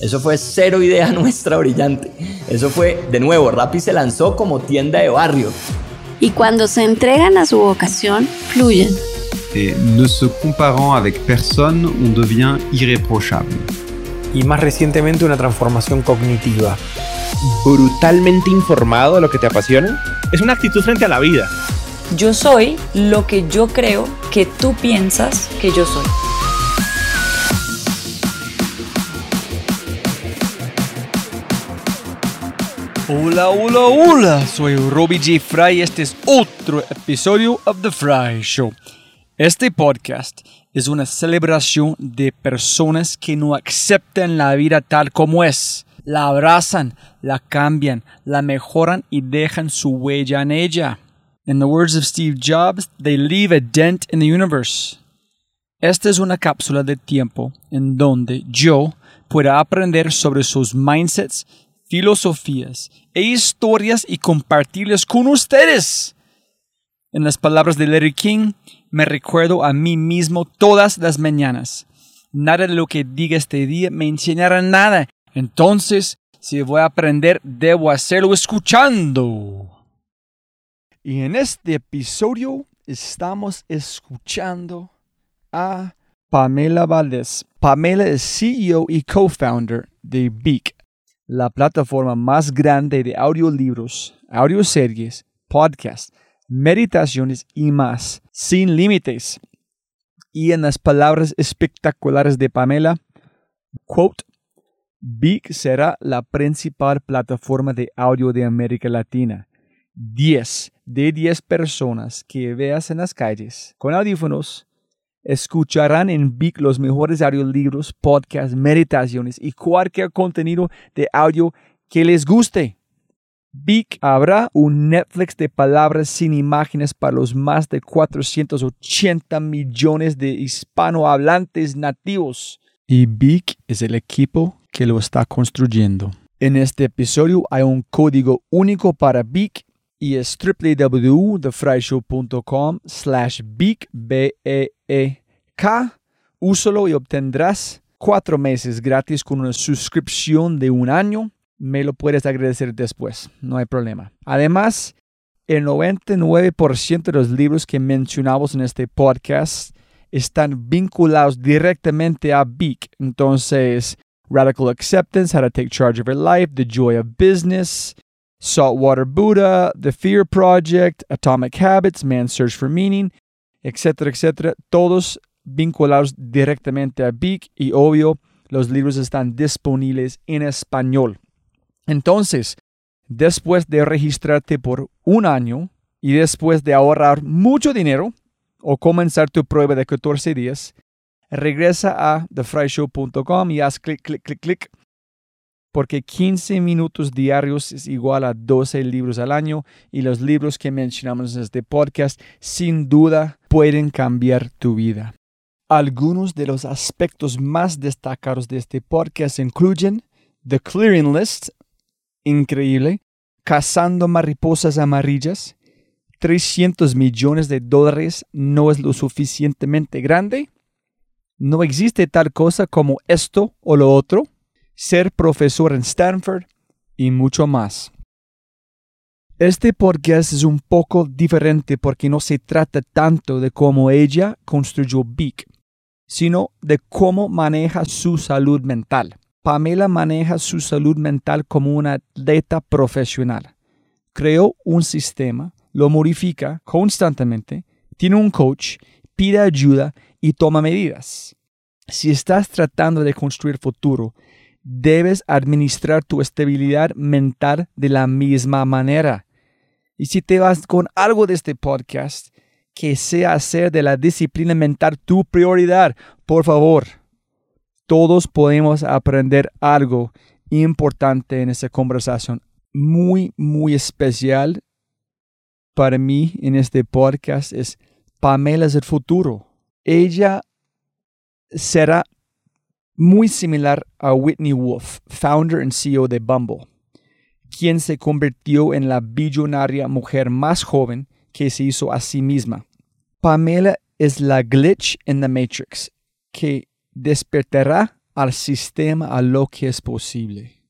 Eso fue cero idea nuestra brillante. Eso fue, de nuevo, Rappi se lanzó como tienda de barrio. Y cuando se entregan a su vocación, fluyen. Et ne se comparant avec personne, on devient irréprochable. Y más recientemente una transformación cognitiva. Brutalmente informado de lo que te apasiona. Es una actitud frente a la vida. Yo soy lo que yo creo que tú piensas que yo soy. Hola, hola, hola, soy Robbie J. Fry y este es otro episodio of The Fry Show. Este podcast es una celebración de personas que no aceptan la vida tal como es, la abrazan, la cambian, la mejoran y dejan su huella en ella. In the words of Steve Jobs, they leave a dent in the universe. Esta es una cápsula de tiempo en donde yo pueda aprender sobre sus mindsets filosofías e historias y compartirlas con ustedes. En las palabras de Larry King, me recuerdo a mí mismo todas las mañanas. Nada de lo que diga este día me enseñará nada. Entonces, si voy a aprender, debo hacerlo escuchando. Y en este episodio estamos escuchando a Pamela Valdez. Pamela es CEO y co-founder de Beak, la plataforma más grande de audiolibros, audioseries, podcasts, meditaciones y más, sin límites. Y en las palabras espectaculares de Pamela, quote, Big será la principal plataforma de audio de América Latina. 10 de 10 personas que veas en las calles con audífonos escucharán en Big los mejores audiolibros, podcasts, meditaciones y cualquier contenido de audio que les guste. Big habrá un Netflix de palabras sin imágenes para los más de 480 millones de hispanohablantes nativos. Y Big es el equipo que lo está construyendo. En este episodio hay un código único para Big y es www.thefryshow.com slash big b e e k Úsalo y obtendrás cuatro meses gratis con una suscripción de un año. Me lo puedes agradecer después, no hay problema. Además, el 99% de los libros que mencionamos en este podcast están vinculados directamente a Big. Entonces, Radical Acceptance, How to Take Charge of Your Life, The Joy of Business, Saltwater Buddha, The Fear Project, Atomic Habits, Man's Search for Meaning, etcétera, etcétera. Todos vinculados directamente a Big y obvio, los libros están disponibles en español. Entonces, después de registrarte por un año y después de ahorrar mucho dinero o comenzar tu prueba de 14 días, regresa a thefryshow.com y haz clic, clic, clic, clic porque 15 minutos diarios es igual a 12 libros al año y los libros que mencionamos en este podcast sin duda pueden cambiar tu vida. Algunos de los aspectos más destacados de este podcast incluyen The Clearing List, increíble, Cazando mariposas amarillas, 300 millones de dólares no es lo suficientemente grande, no existe tal cosa como esto o lo otro, ser profesor en Stanford y mucho más. Este podcast es un poco diferente porque no se trata tanto de cómo ella construyó Big, sino de cómo maneja su salud mental. Pamela maneja su salud mental como una atleta profesional. Creó un sistema, lo modifica constantemente, tiene un coach, pide ayuda y toma medidas. Si estás tratando de construir futuro, debes administrar tu estabilidad mental de la misma manera. Y si te vas con algo de este podcast, que sea hacer de la disciplina mental tu prioridad, por favor. Todos podemos aprender algo importante en esta conversación. Muy, muy especial para mí en este podcast es Pamela es el futuro. Ella será muy similar a Whitney Wolf, founder and CEO de Bumble, quien se convirtió en la billonaria mujer más joven que se hizo a sí misma. Pamela es la glitch en the Matrix que despertará al sistema a lo que es posible.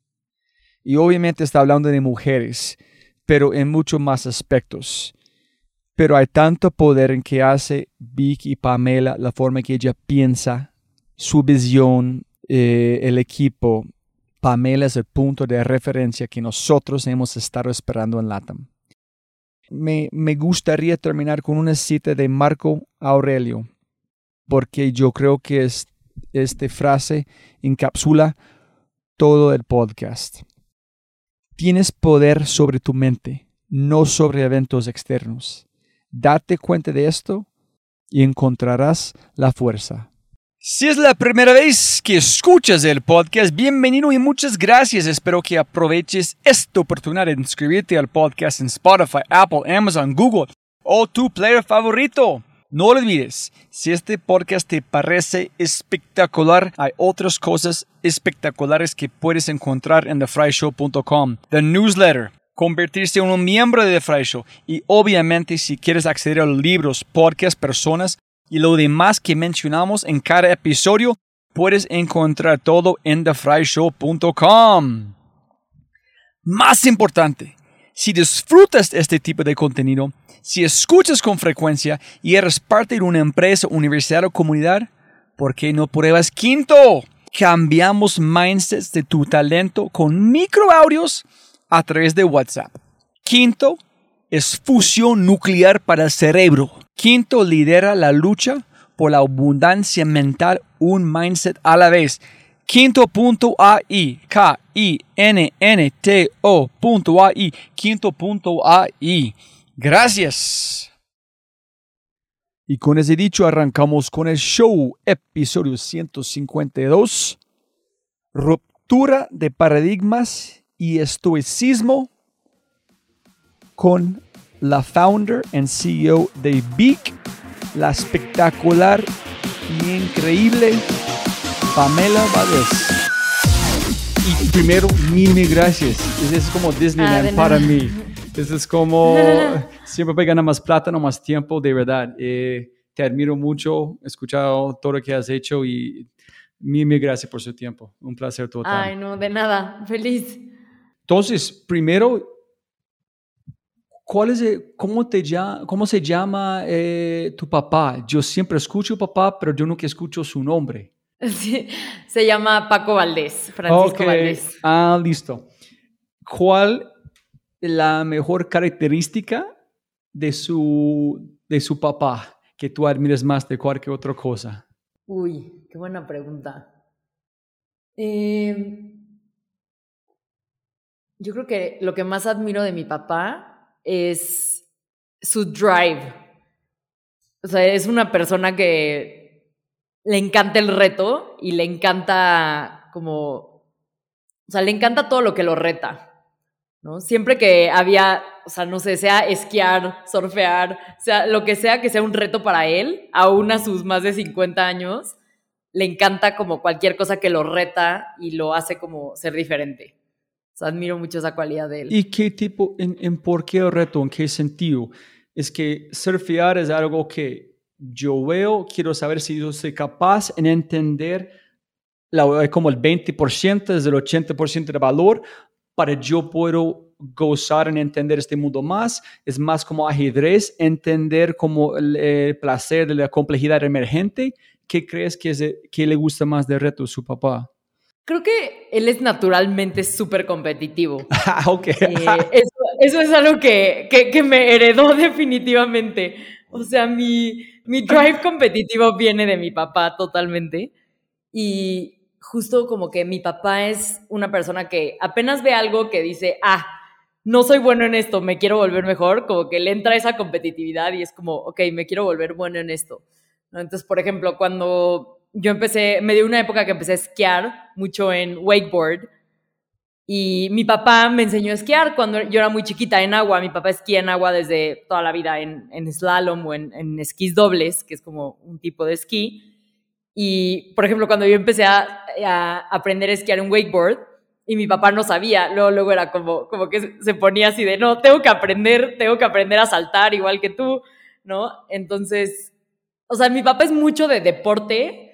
Y obviamente está hablando de mujeres, pero en muchos más aspectos. Pero hay tanto poder en que hace Vic y Pamela, la forma que ella piensa, su visión, eh, el equipo. Pamela es el punto de referencia que nosotros hemos estado esperando en LATAM. Me, me gustaría terminar con una cita de Marco Aurelio, porque yo creo que es, esta frase encapsula todo el podcast. Tienes poder sobre tu mente, no sobre eventos externos. Date cuenta de esto y encontrarás la fuerza. Si es la primera vez que escuchas el podcast, bienvenido y muchas gracias. Espero que aproveches esta oportunidad de inscribirte al podcast en Spotify, Apple, Amazon, Google o tu player favorito. No olvides, si este podcast te parece espectacular, hay otras cosas espectaculares que puedes encontrar en thefryshow.com. The newsletter, convertirse en un miembro de The Fry Show y obviamente si quieres acceder a los libros, podcasts, personas y lo demás que mencionamos en cada episodio, puedes encontrar todo en thefryshow.com. Más importante, si disfrutas este tipo de contenido, si escuchas con frecuencia y eres parte de una empresa, universidad o comunidad, ¿por qué no pruebas Quinto? Cambiamos mindsets de tu talento con microaudios a través de WhatsApp. Quinto es fusión nuclear para el cerebro. Quinto lidera la lucha por la abundancia mental, un mindset a la vez. Quinto.ai, K-I-N-N-T-O.ai, quinto.ai. Gracias. Y con ese dicho arrancamos con el show, episodio 152, ruptura de paradigmas y estoicismo con la founder and CEO de Beak, la espectacular y increíble Pamela Valdez. Y primero, mil, mil gracias. Es como Disneyland Ah, para mí. Eso es como siempre me gana más plata, no más tiempo, de verdad. Eh, te admiro mucho, he escuchado todo lo que has hecho y mil, mil gracias por su tiempo. Un placer total. Ay, no, de nada. Feliz. Entonces, primero, ¿cuál es el- cómo, te llama, ¿cómo se llama eh, tu papá? Yo siempre escucho papá, pero yo nunca escucho su nombre. Sí, se llama Paco Valdés, Francisco. Valdés. Ah, listo. ¿Cuál es la mejor característica de su, de su papá que tú admires más de cualquier otra cosa? Uy, qué buena pregunta. Eh, yo creo que lo que más admiro de mi papá es su drive. O sea, es una persona que le encanta el reto y le encanta como, o sea, le encanta todo lo que lo reta. ¿no? Siempre que había, o sea, no sé, sea esquiar, surfear, sea lo que sea que sea un reto para él, aún a sus más de 50 años, le encanta como cualquier cosa que lo reta y lo hace como ser diferente. Sea, admiro mucho esa cualidad de él. ¿Y qué tipo, en, en por qué el reto, en qué sentido? Es que surfear es algo que yo veo, quiero saber si yo soy capaz en entender la, como el 20% desde el 80% de valor para yo puedo gozar en entender este mundo más. Es más como ajedrez, entender como el, el placer de la complejidad emergente. ¿Qué crees que, es, que le gusta más de reto a su papá? Creo que él es naturalmente súper competitivo. Ah, ok. Eh, eso, eso es algo que, que, que me heredó definitivamente. O sea, mi, mi drive competitivo viene de mi papá totalmente. Y justo como que mi papá es una persona que apenas ve algo que dice, ah, no soy bueno en esto, me quiero volver mejor, como que le entra esa competitividad y es como, ok, me quiero volver bueno en esto. ¿no? Entonces, por ejemplo, cuando yo empecé, me dio una época que empecé a esquiar mucho en wakeboard y mi papá me enseñó a esquiar cuando yo era muy chiquita en agua. Mi papá esquía en agua desde toda la vida en, en slalom o en, esquís dobles, que es como un tipo de esquí. Y, por ejemplo, cuando yo empecé a, a aprender a esquiar en wakeboard y mi papá no sabía, luego, luego era como, como que se ponía así de, no, tengo que aprender, tengo que aprender a saltar igual que tú, ¿no? Entonces, o sea, mi papá es mucho de deporte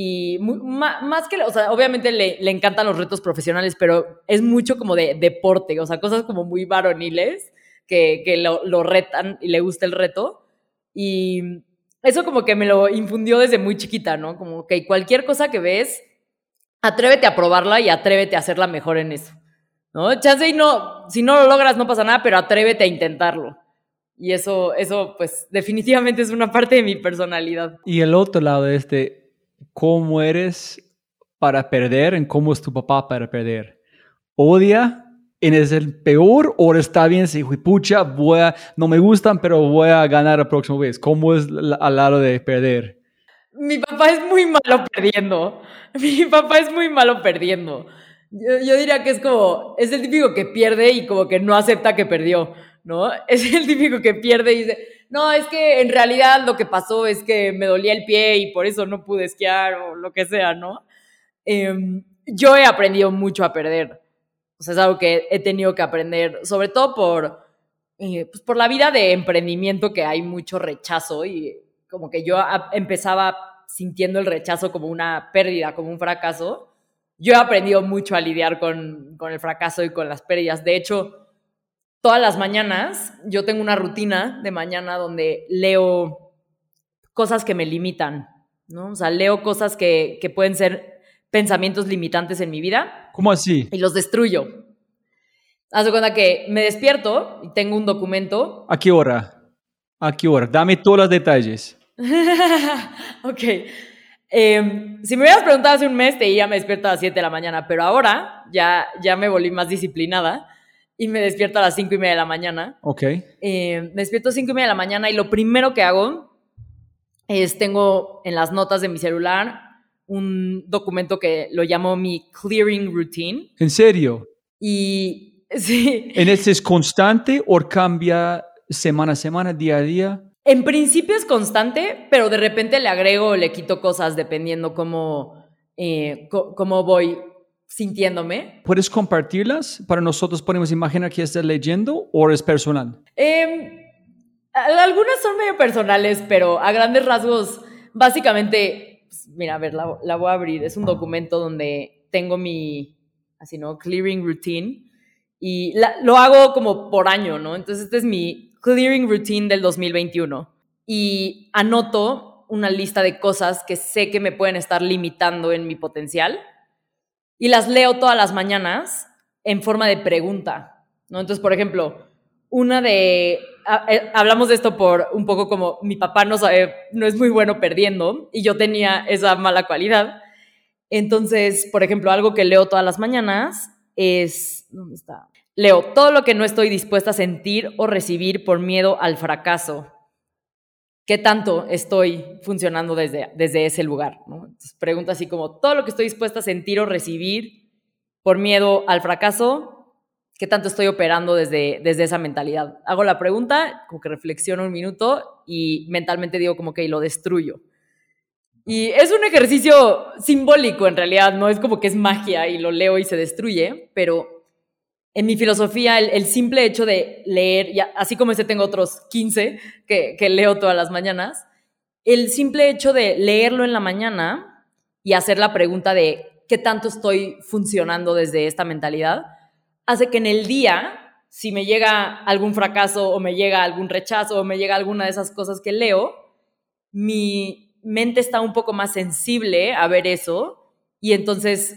Y más que, o sea, obviamente le, le, encantan los retos profesionales, pero es mucho como de deporte, o sea, cosas como muy varoniles que, que lo, lo, retan y le gusta el reto. Y eso como que me lo infundió desde muy chiquita, ¿no? Como que cualquier cosa que ves, atrévete a probarla y atrévete a hacerla mejor en eso, ¿no? Chance y no, si no lo logras no pasa nada, pero atrévete a intentarlo. Y eso, eso, pues, definitivamente es una parte de mi personalidad. Y el otro lado de este, ¿cómo eres para perder? ¿En cómo es tu papá para perder? ¿Odia? ¿En es el peor o está bien si pucha, no me gustan, pero voy a ganar la próxima vez? ¿Cómo es al lado de perder? Mi papá es muy malo perdiendo. Mi papá es muy malo perdiendo. Yo diría que es como, es el típico que pierde y como que no acepta que perdió. ¿No? Es el típico que pierde y dice, no, es que en realidad lo que pasó es que me dolía el pie y por eso no pude esquiar o lo que sea, ¿no? Em, yo he aprendido mucho a perder. O sea, es algo que he tenido que aprender, sobre todo por, eh, pues por la vida de emprendimiento que hay mucho rechazo y como que yo empezaba sintiendo el rechazo como una pérdida, como un fracaso. Yo he aprendido mucho a lidiar con, con el fracaso y con las pérdidas. De hecho, todas las mañanas yo tengo una rutina de mañana donde leo cosas que me limitan, ¿no? O sea, leo cosas que, que pueden ser pensamientos limitantes en mi vida. ¿Cómo así? Y los destruyo. Haz de cuenta que me despierto y tengo un documento. ¿A qué hora? ¿A qué hora? Dame todos los detalles. ok. Em, si me hubieras preguntado hace un mes, te diría me despierto a las 7 de la mañana, pero ahora ya, ya me volví más disciplinada y me despierto a las cinco y media de la mañana. Ok. Eh, me despierto a cinco y media de la mañana y lo primero que hago es tengo en las notas de mi celular un documento que lo llamo mi clearing routine. ¿En serio? Y sí. ¿En ese es constante o cambia semana a semana, día a día? En principio es constante, pero de repente le agrego o le quito cosas dependiendo cómo, eh, cómo voy sintiéndome. ¿Puedes compartirlas? Para nosotros podemos imaginar que estás leyendo o es personal. Eh, algunas son medio personales, pero a grandes rasgos, básicamente, pues, mira, a ver, la, la, voy a abrir. Es un documento donde tengo mi, así, ¿no? Clearing routine. Y lo hago como por año, ¿no? Entonces, este es mi clearing routine del 2021. Y anoto una lista de cosas que sé que me pueden estar limitando en mi potencial y las leo todas las mañanas en forma de pregunta, ¿no? Entonces, por ejemplo, una de, eh, hablamos de esto por un poco como mi papá no sabe, no es muy bueno perdiendo y yo tenía esa mala cualidad. Entonces, por ejemplo, algo que leo todas las mañanas es, ¿dónde está? Leo todo lo que no estoy dispuesta a sentir o recibir por miedo al fracaso. ¿Qué tanto estoy funcionando desde, desde ese lugar? pregunta así como, todo lo que estoy dispuesta a sentir o recibir por miedo al fracaso, ¿qué tanto estoy operando desde, desde esa mentalidad? Hago la pregunta, como que reflexiono un minuto y mentalmente digo como que lo destruyo. Y es un ejercicio simbólico en realidad, no es como que es magia y lo leo y se destruye, pero en mi filosofía, el, simple hecho de leer, y así como este tengo otros 15 que, que leo todas las mañanas, el simple hecho de leerlo en la mañana y hacer la pregunta de qué tanto estoy funcionando desde esta mentalidad, hace que en el día, si me llega algún fracaso o me llega algún rechazo o me llega alguna de esas cosas que leo, mi mente está un poco más sensible a ver eso y entonces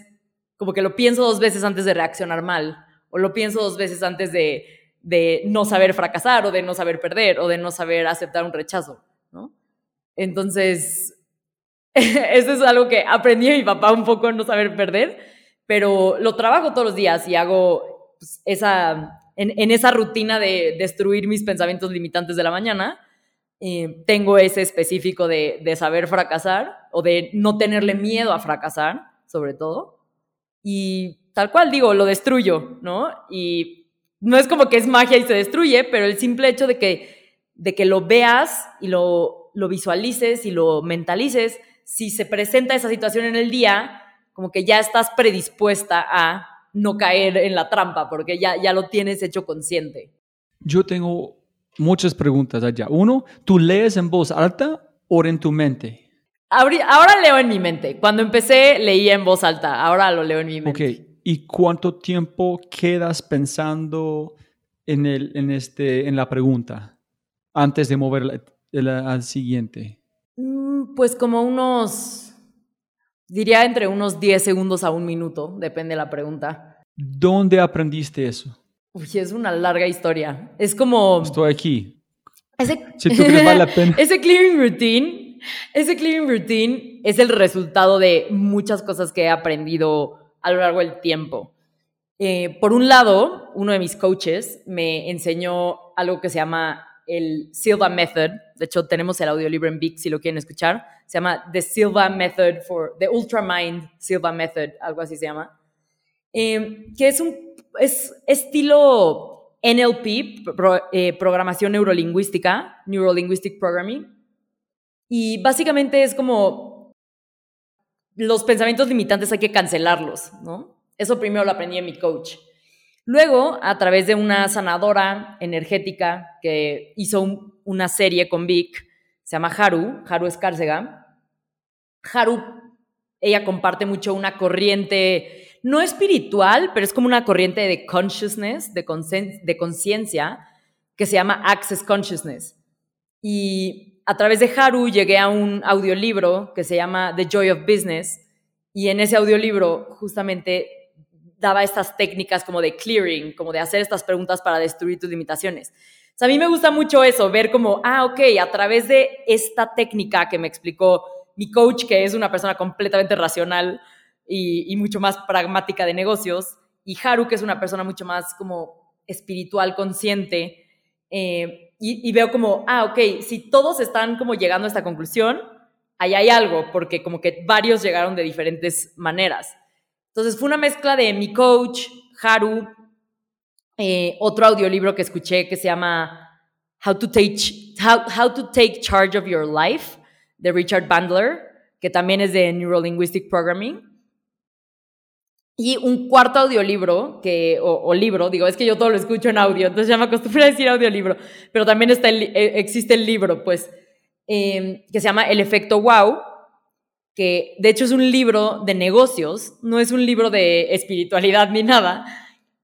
como que lo pienso dos veces antes de reaccionar mal o lo pienso dos veces antes de, de no saber fracasar o de no saber perder o de no saber aceptar un rechazo, ¿no? Entonces, eso es algo que aprendí mi papá un poco, no saber perder, pero lo trabajo todos los días y hago pues, esa, en, esa rutina de destruir mis pensamientos limitantes de la mañana, eh, tengo ese específico de, de saber fracasar o de no tenerle miedo a fracasar, sobre todo. Y tal cual digo, lo destruyo, ¿no? Y no es como que es magia y se destruye, pero el simple hecho de que, de que lo veas y lo, lo visualices y lo mentalices, si se presenta esa situación en el día, como que ya estás predispuesta a no caer en la trampa, porque ya, ya lo tienes hecho consciente. Yo tengo muchas preguntas allá. Uno, ¿tú lees en voz alta o en tu mente? Ahora, ahora leo en mi mente. Cuando empecé leía en voz alta, ahora lo leo en mi mente. Ok, ¿y cuánto tiempo quedas pensando en, el, en, este, en la pregunta antes de mover la- la- al siguiente? Mm, Pues como unos, diría entre unos 10 segundos a un minuto, depende de la pregunta. ¿Dónde aprendiste eso? Uy, es una larga historia. Es como... Estoy aquí. Ese, Si tú crees vale la pena. ese clearing routine, ese clearing routine es el resultado de muchas cosas que he aprendido a lo largo del tiempo. Eh, por un lado, uno de mis coaches me enseñó algo que se llama el Silva Method. De hecho, tenemos el audiolibro en Vic si lo quieren escuchar. Se llama The Silva Method for The Ultramind Silva Method, algo así se llama. Eh, que es un es estilo NLP, pro- eh, programación neurolingüística, Neurolinguistic Programming. Y básicamente es como los pensamientos limitantes hay que cancelarlos, ¿no? Eso primero lo aprendí en mi coach. Luego, a través de una sanadora energética que hizo un- una serie con Vic, se llama Haru, Haru Escárcega. Haru, ella comparte mucho una corriente, no espiritual, pero es como una corriente de consciousness, de conciencia, que se llama Access Consciousness. Y a través de Haru llegué a un audiolibro que se llama The Joy of Business. Y en ese audiolibro justamente daba estas técnicas como de clearing, como de hacer estas preguntas para destruir tus limitaciones. O sea, a mí me gusta mucho eso, ver como, ah, ok, a través de esta técnica que me explicó mi coach, que es una persona completamente racional y, mucho más pragmática de negocios, y Haru, que es una persona mucho más como espiritual, consciente, eh, y, veo como, ah, ok, si todos están como llegando a esta conclusión, ahí hay algo, porque como que varios llegaron de diferentes maneras. Entonces fue una mezcla de mi coach, Haru, eh, otro audiolibro que escuché que se llama How to, take, How, How to Take Charge of Your Life, de Richard Bandler, que también es de Neurolinguistic Programming. Y un cuarto audiolibro, que, o, o libro, digo, es que yo todo lo escucho en audio, entonces ya me acostumbré a decir audiolibro, pero también está el, eh, existe el libro, pues, eh, que se llama El efecto wow, que de hecho es un libro de negocios, no es un libro de espiritualidad ni nada,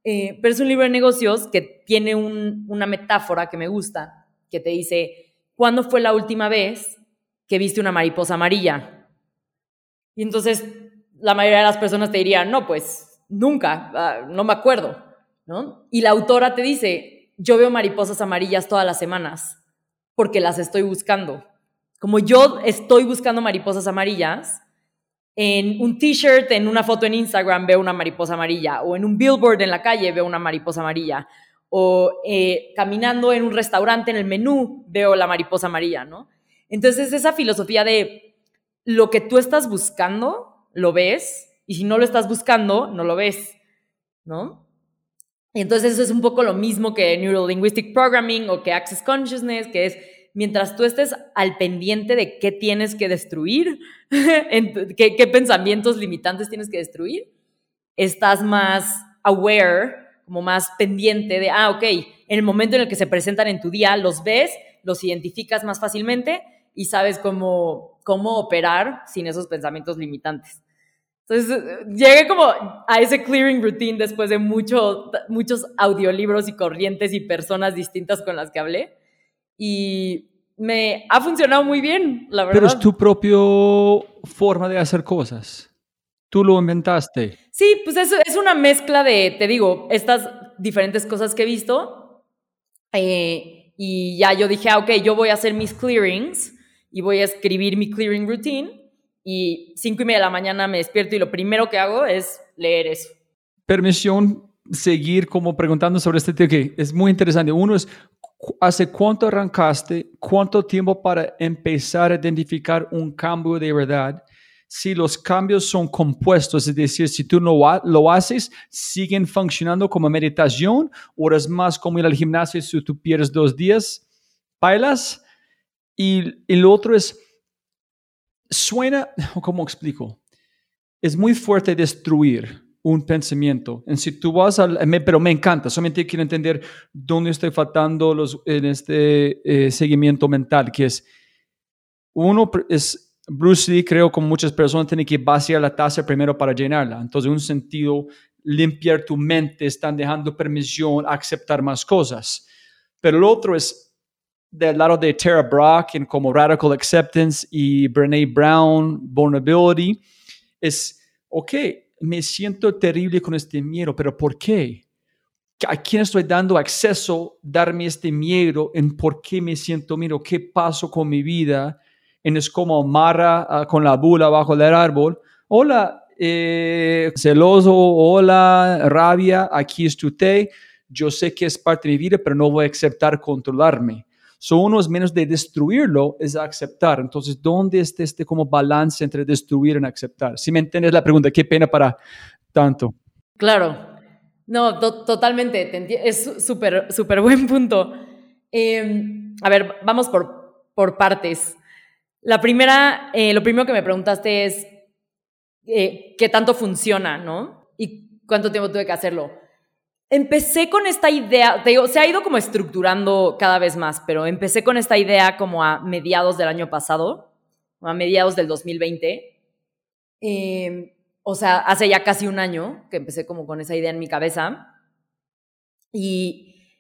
eh, pero es un libro de negocios que tiene un- una metáfora que me gusta, que te dice, ¿cuándo fue la última vez que viste una mariposa amarilla? Y entonces la mayoría de las personas te dirían, no, pues nunca, ah, no me acuerdo, ¿no? Y la autora te dice, yo veo mariposas amarillas todas las semanas porque las estoy buscando. Como yo estoy buscando mariposas amarillas, en un t-shirt, en una foto en Instagram veo una mariposa amarilla, o en un billboard en la calle veo una mariposa amarilla, o eh, caminando en un restaurante en el menú veo la mariposa amarilla, ¿no? Entonces esa filosofía de lo que tú estás buscando, lo ves, y si no lo estás buscando, no lo ves, ¿no? Entonces eso es un poco lo mismo que Neurolinguistic Programming o que Access Consciousness, que es mientras tú estés al pendiente de qué tienes que destruir, qué, qué pensamientos limitantes tienes que destruir, estás más aware, como más pendiente de, ah, ok, en el momento en el que se presentan en tu día, los ves, los identificas más fácilmente y sabes cómo, cómo operar sin esos pensamientos limitantes. Entonces, llegué como a ese clearing routine después de mucho, muchos audiolibros y corrientes y personas distintas con las que hablé. Y me ha funcionado muy bien, la verdad. Pero es tu propia forma de hacer cosas. Tú lo inventaste. Sí, pues es, es una mezcla de, te digo, estas diferentes cosas que he visto. eh, y ya yo dije, ah, ok, yo voy a hacer mis clearings y voy a escribir mi clearing routine. Y cinco y media de la mañana me despierto y lo primero que hago es leer eso. Permisión seguir como preguntando sobre este tema que es muy interesante. Uno es, ¿hace cuánto arrancaste? ¿Cuánto tiempo para empezar a identificar un cambio de verdad? Si los cambios son compuestos, es decir, si tú no lo haces, siguen funcionando como meditación es más como ir al gimnasio si tú pierdes dos días, bailas. Y el otro es, suena, ¿cómo explico? Es muy fuerte destruir un pensamiento. En si tú vas al, pero me encanta, solamente quiero entender dónde estoy faltando los, en este eh, seguimiento mental, que es, uno es Bruce Lee, creo, como muchas personas, tiene que vaciar la taza primero para llenarla. Entonces, en un sentido, limpiar tu mente, están dejando permisión a aceptar más cosas. Pero el otro es del lado de Tara Brock, en como Radical Acceptance y Brene Brown, Vulnerability, es, ok, me siento terrible con este miedo, pero ¿por qué? ¿A quién estoy dando acceso, darme este miedo en por qué me siento miedo? ¿Qué pasó con mi vida? En es como Mara ah, con la bula bajo el árbol. Hola, eh, celoso, hola, rabia, aquí estoy. Yo sé que es parte de mi vida, pero no voy a aceptar controlarme. So uno es menos de destruirlo, es aceptar. Entonces, ¿dónde está este como balance entre destruir y aceptar? Si me entiendes la pregunta, qué pena para tanto. Claro, no, totalmente, es súper, súper buen punto. Em, a ver, vamos por, por partes. La primera, eh, lo primero que me preguntaste es eh, qué tanto funciona, ¿no? Y cuánto tiempo tuve que hacerlo. Empecé con esta idea, te digo, se ha ido como estructurando cada vez más, pero empecé con esta idea como a mediados del año pasado, a mediados del 2020. Eh, o sea, hace ya casi un año que empecé como con esa idea en mi cabeza. Y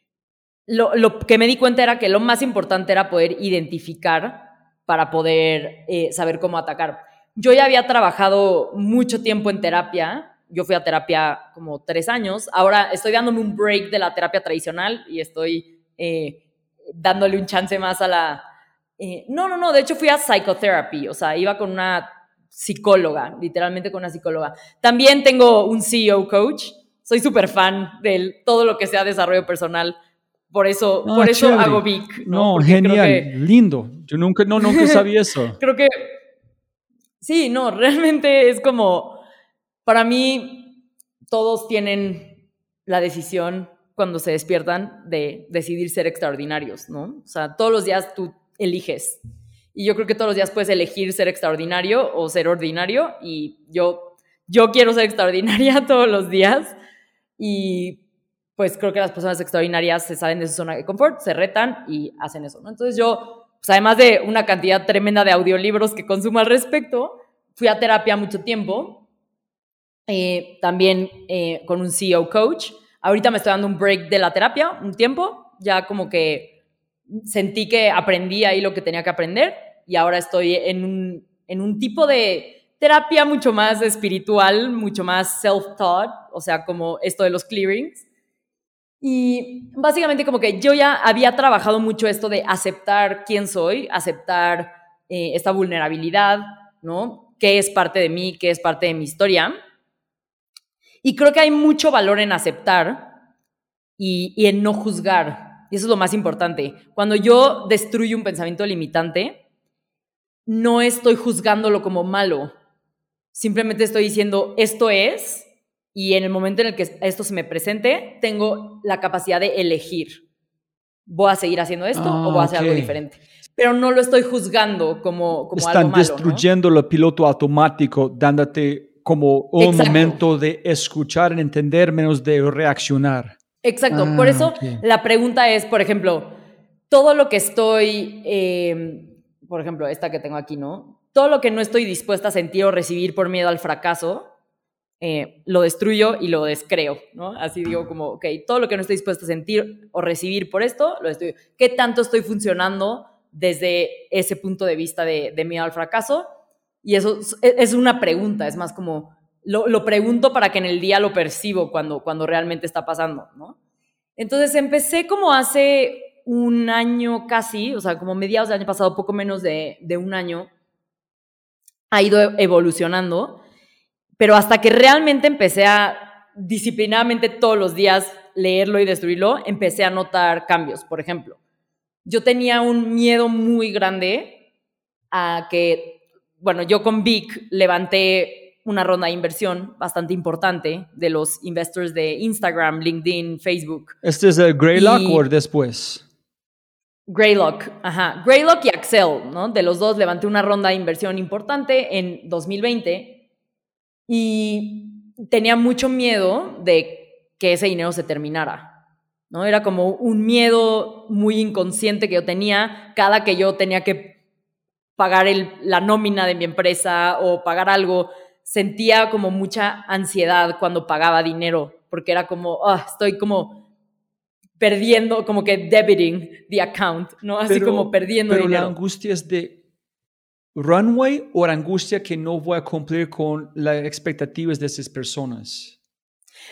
lo, lo que me di cuenta era que lo más importante era poder identificar para poder eh, saber cómo atacar. Yo ya había trabajado mucho tiempo en terapia. Yo fui a terapia como tres años. Ahora estoy dándome un break de la terapia tradicional y estoy eh, dándole un chance más a la... Eh, no, no, no. De hecho fui a psychotherapy. O sea, iba con una psicóloga, literalmente con una psicóloga. También tengo un CEO coach. Soy súper fan de todo lo que sea desarrollo personal. Por eso, ah, por eso hago Vic. No, genial, lindo. Yo nunca, no, nunca sabía eso. creo que sí, no, realmente es como, para mí, todos tienen la decisión cuando se despiertan de decidir ser extraordinarios, ¿no? O sea, todos los días tú eliges y yo creo que todos los días puedes elegir ser extraordinario o ser ordinario. Y yo, yo quiero ser extraordinaria todos los días. Y pues creo que las personas extraordinarias se salen de su zona de confort, se retan y hacen eso. ¿no? Entonces yo, pues además de una cantidad tremenda de audiolibros que consumo al respecto, fui a terapia mucho tiempo. Eh, también eh, con un CEO coach. Ahorita me estoy dando un break de la terapia, un tiempo, ya como que sentí que aprendí ahí lo que tenía que aprender y ahora estoy en un, en un tipo de terapia mucho más espiritual, mucho más self-taught, o sea, como esto de los clearings. Y básicamente como que yo ya había trabajado mucho esto de aceptar quién soy, aceptar eh, esta vulnerabilidad, ¿no? ¿Qué es parte de mí? ¿Qué es parte de mi historia? Y creo que hay mucho valor en aceptar y, y en no juzgar. Y eso es lo más importante. Cuando yo destruyo un pensamiento limitante, no estoy juzgándolo como malo. Simplemente estoy diciendo, esto es, y en el momento en el que esto se me presente, tengo la capacidad de elegir. ¿Voy a seguir haciendo esto o voy a hacer algo diferente? Pero no lo estoy juzgando como, como Están algo malo. destruyendo el piloto automático, dándote como un momento de escuchar, entender, menos de reaccionar. Exacto. por ah, eso la pregunta es, por ejemplo, todo lo que estoy eh, por ejemplo, esta que tengo aquí, ¿no? Todo lo que no estoy dispuesta a sentir o recibir por miedo al fracaso, eh, lo destruyo y lo descreo, ¿no? Así digo como, ok, todo lo que no estoy dispuesta a sentir o recibir por esto, lo destruyo. ¿Qué tanto estoy funcionando desde ese punto de vista de, miedo al fracaso? Y eso es una pregunta, es más como, lo, pregunto para que en el día lo percibo cuando, cuando realmente está pasando, ¿no? Entonces empecé como hace un año casi, o sea, como mediados del año pasado, poco menos de, un año, ha ido evolucionando, pero hasta que realmente empecé a disciplinadamente todos los días leerlo y destruirlo, empecé a notar cambios. Por ejemplo, yo tenía un miedo muy grande a que, bueno, yo con Vic levanté una ronda de inversión bastante importante de los investors de Instagram, LinkedIn, Facebook. ¿Este es el Greylock o después? Greylock, ajá. Greylock y Axel, ¿no? De los dos levanté una ronda de inversión importante en 2020 y tenía mucho miedo de que ese dinero se terminara, ¿no? Era como un miedo muy inconsciente que yo tenía cada que yo tenía que pagar el, la nómina de mi empresa o pagar algo, sentía como mucha ansiedad cuando pagaba dinero, porque era como, ah, estoy como perdiendo, como que debiting the account, ¿no? Así Pero- como perdiendo Pero la dinero. angustia es de runway o la angustia que no voy a cumplir con las expectativas de esas personas.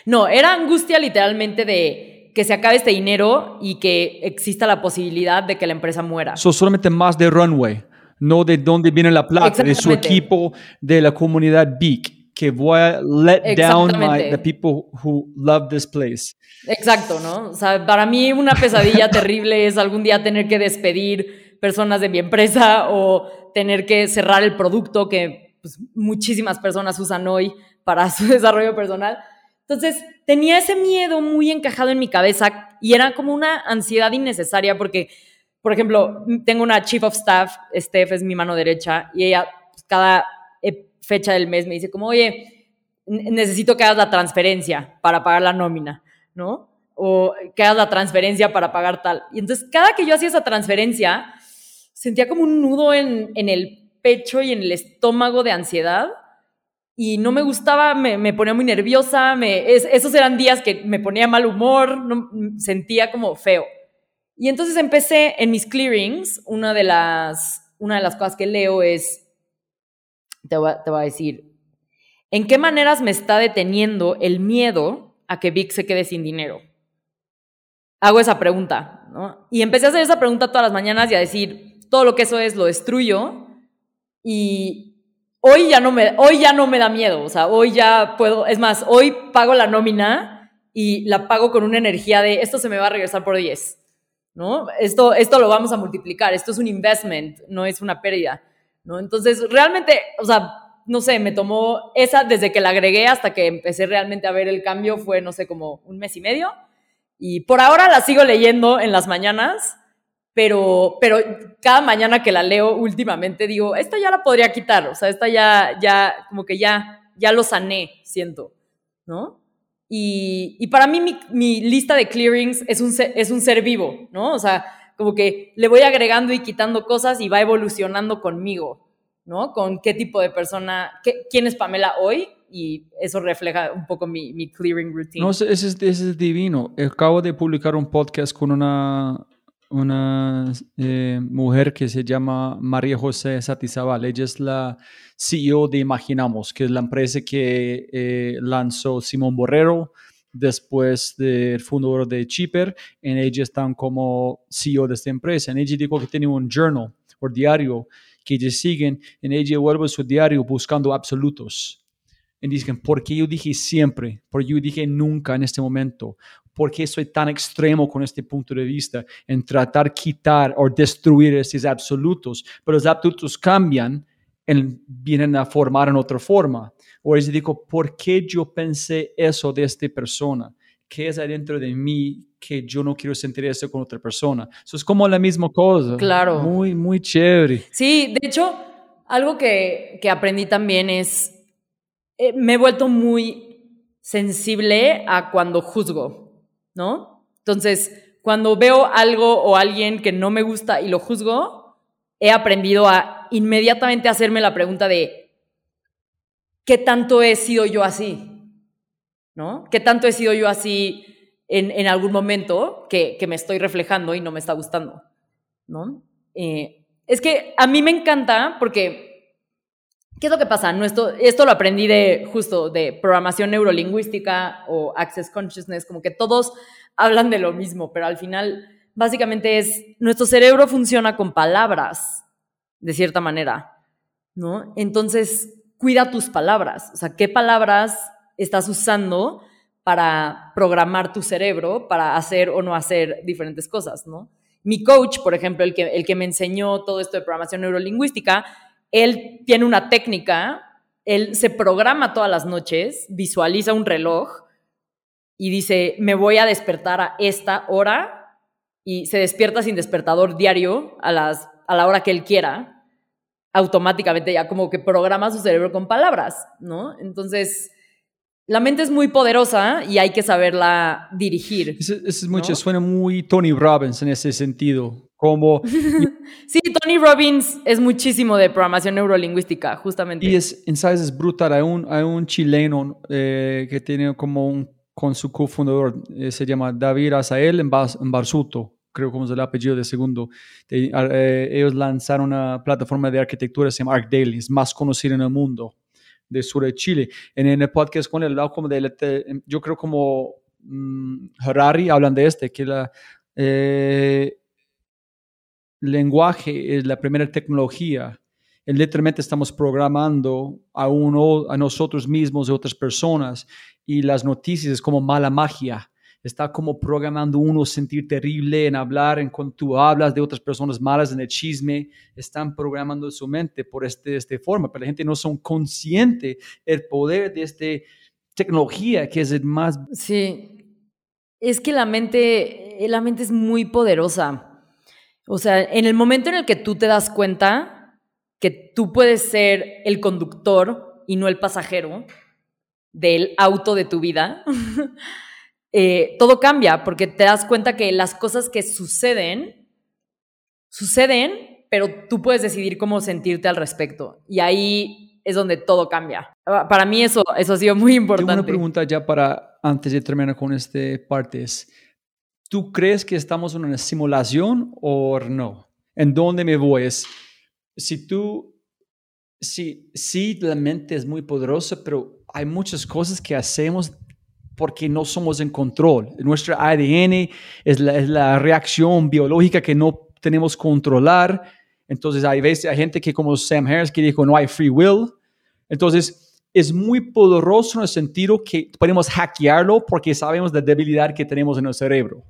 No, era angustia literalmente de que se acabe este dinero y que exista la posibilidad de que la empresa muera. So, solamente más de runway, no de dónde viene la plata, de su equipo, de la comunidad Beak, que voy a let down my, the people who love this place. Exacto, ¿no? O sea, para mí una pesadilla terrible es algún día tener que despedir personas de mi empresa o tener que cerrar el producto que pues, muchísimas personas usan hoy para su desarrollo personal. Entonces, tenía ese miedo muy encajado en mi cabeza y era como una ansiedad innecesaria porque, por ejemplo, tengo una chief of staff, Steph es mi mano derecha, y ella pues, cada eh, fecha del mes me dice como, oye, necesito que hagas la transferencia para pagar la nómina, ¿no? O que hagas la transferencia para pagar tal. Y entonces, cada que yo hacía esa transferencia, sentía como un nudo en, el pecho y en el estómago de ansiedad y no me gustaba, me, ponía muy nerviosa, esos eran días que me ponía mal humor, no- sentía como feo. Y entonces empecé en mis clearings, una de las, una de las cosas que leo es, te voy, te a decir, ¿en qué maneras me está deteniendo el miedo a que Vic se quede sin dinero? Hago esa pregunta. Y empecé a hacer esa pregunta todas las mañanas y a decir, todo lo que eso es lo destruyo y hoy ya no me, hoy ya no me da miedo, o sea, hoy ya puedo, es más, hoy pago la nómina y la pago con una energía de esto se me va a regresar por 10, ¿no? Esto, esto lo vamos a multiplicar, esto es un investment, no es una pérdida, ¿no? Entonces, realmente, o sea, no sé, me tomó esa desde que la agregué hasta que empecé realmente a ver el cambio, fue, no sé, como un mes y medio. Y por ahora la sigo leyendo en las mañanas, pero, pero cada mañana que la leo últimamente digo, esta ya la podría quitar, o sea, esta ya, ya, como que ya, ya lo sané, siento, ¿no? Y, para mí mi, lista de clearings es un, ser, es un ser vivo, ¿no? O sea, como que le voy agregando y quitando cosas y va evolucionando conmigo, ¿no? Con qué tipo de persona, quién es Pamela hoy y eso refleja un poco mi, mi clearing routine. No, ese es, ese es divino. Acabo de publicar un podcast con una, una eh, mujer que se llama María José Satizabal. Ella es la CEO de Imaginamos, que es la empresa que eh, lanzó Simón Borrero después del fundador de Chipper. En ella están como CEO de esta empresa. En ella dijo que tiene un journal o diario que ellos siguen. En ella vuelve su diario buscando absolutos. Y dicen, ¿por qué yo dije siempre? ¿Por qué yo dije nunca en este momento? ¿Por qué soy tan extremo con este punto de vista en tratar quitar o destruir esos absolutos? Pero los absolutos cambian, en, vienen a formar en otra forma. O les digo, ¿por qué yo pensé eso de esta persona? ¿Qué es adentro de mí que yo no quiero sentir eso con otra persona? Eso es como la misma cosa. Claro. Muy, muy chévere. Sí, de hecho, algo que, que aprendí también es, eh, me he vuelto muy sensible a cuando juzgo, ¿no? Entonces, cuando veo algo o alguien que no me gusta y lo juzgo, he aprendido a inmediatamente hacerme la pregunta de, ¿qué tanto he sido yo así? ¿No? ¿Qué tanto he sido yo así en, en algún momento que, que, me estoy reflejando y no me está gustando? ¿No? Eh, es que a mí me encanta porque, ¿qué es lo que pasa? Nuestro, esto lo aprendí de justo de programación neurolingüística o access consciousness, como que todos hablan de lo mismo, pero al final básicamente es, nuestro cerebro funciona con palabras, de cierta manera, ¿no? Entonces, cuida tus palabras, o sea, ¿qué palabras estás usando para programar tu cerebro para hacer o no hacer diferentes cosas, ¿no? Mi coach, por ejemplo, el que, el que me enseñó todo esto de programación neurolingüística, él tiene una técnica, él se programa todas las noches, visualiza un reloj y dice, me voy a despertar a esta hora y se despierta sin despertador diario a, las, a la hora que él quiera, automáticamente ya como que programa su cerebro con palabras, ¿no? Entonces, la mente es muy poderosa y hay que saberla dirigir. Es mucho, ¿no? suena muy Tony Robbins en ese sentido. como... sí, Tony Robbins es muchísimo de programación neurolingüística, justamente. Y es, en sabes, es brutal. Hay un, hay un chileno eh, que tiene como un, con su cofundador, eh, se llama David Azael en, en Barsuto creo como es el apellido de segundo, eh, ellos lanzaron una plataforma de arquitectura, se llama ArcDaily, es más conocida en el mundo de sur de Chile. En, el podcast con él, como de, yo creo como mm, Harari hablan de este, que la eh, lenguaje es la primera tecnología. literalmente estamos programando a uno, a nosotros mismos, a otras personas, y las noticias es como mala magia está como programando uno sentir terrible en hablar, en cuando tú hablas de otras personas malas en el chisme, están programando su mente por este, esta forma, pero la gente no son consciente el poder de esta tecnología que es el más... Sí, es que la mente, la mente es muy poderosa. O sea, en el momento en el que tú te das cuenta que tú puedes ser el conductor y no el pasajero del auto de tu vida, Eh, todo cambia porque te das cuenta que las cosas que suceden, suceden, pero tú puedes decidir cómo sentirte al respecto. Y ahí es donde todo cambia. Ah, para mí eso, eso ha sido muy importante. Tengo una pregunta ya para, antes de terminar con este parte, ¿tú crees que estamos en una simulación o no? ¿En dónde me voy? Es, si tú, si, si la mente es muy poderosa, pero hay muchas cosas que hacemos porque no somos en control. Nuestro ADN es la, reacción biológica que no tenemos controlar. Entonces hay veces, hay gente que como Sam Harris que dijo no hay free will. Entonces es muy poderoso en el sentido que podemos hackearlo porque sabemos la debilidad que tenemos en el cerebro.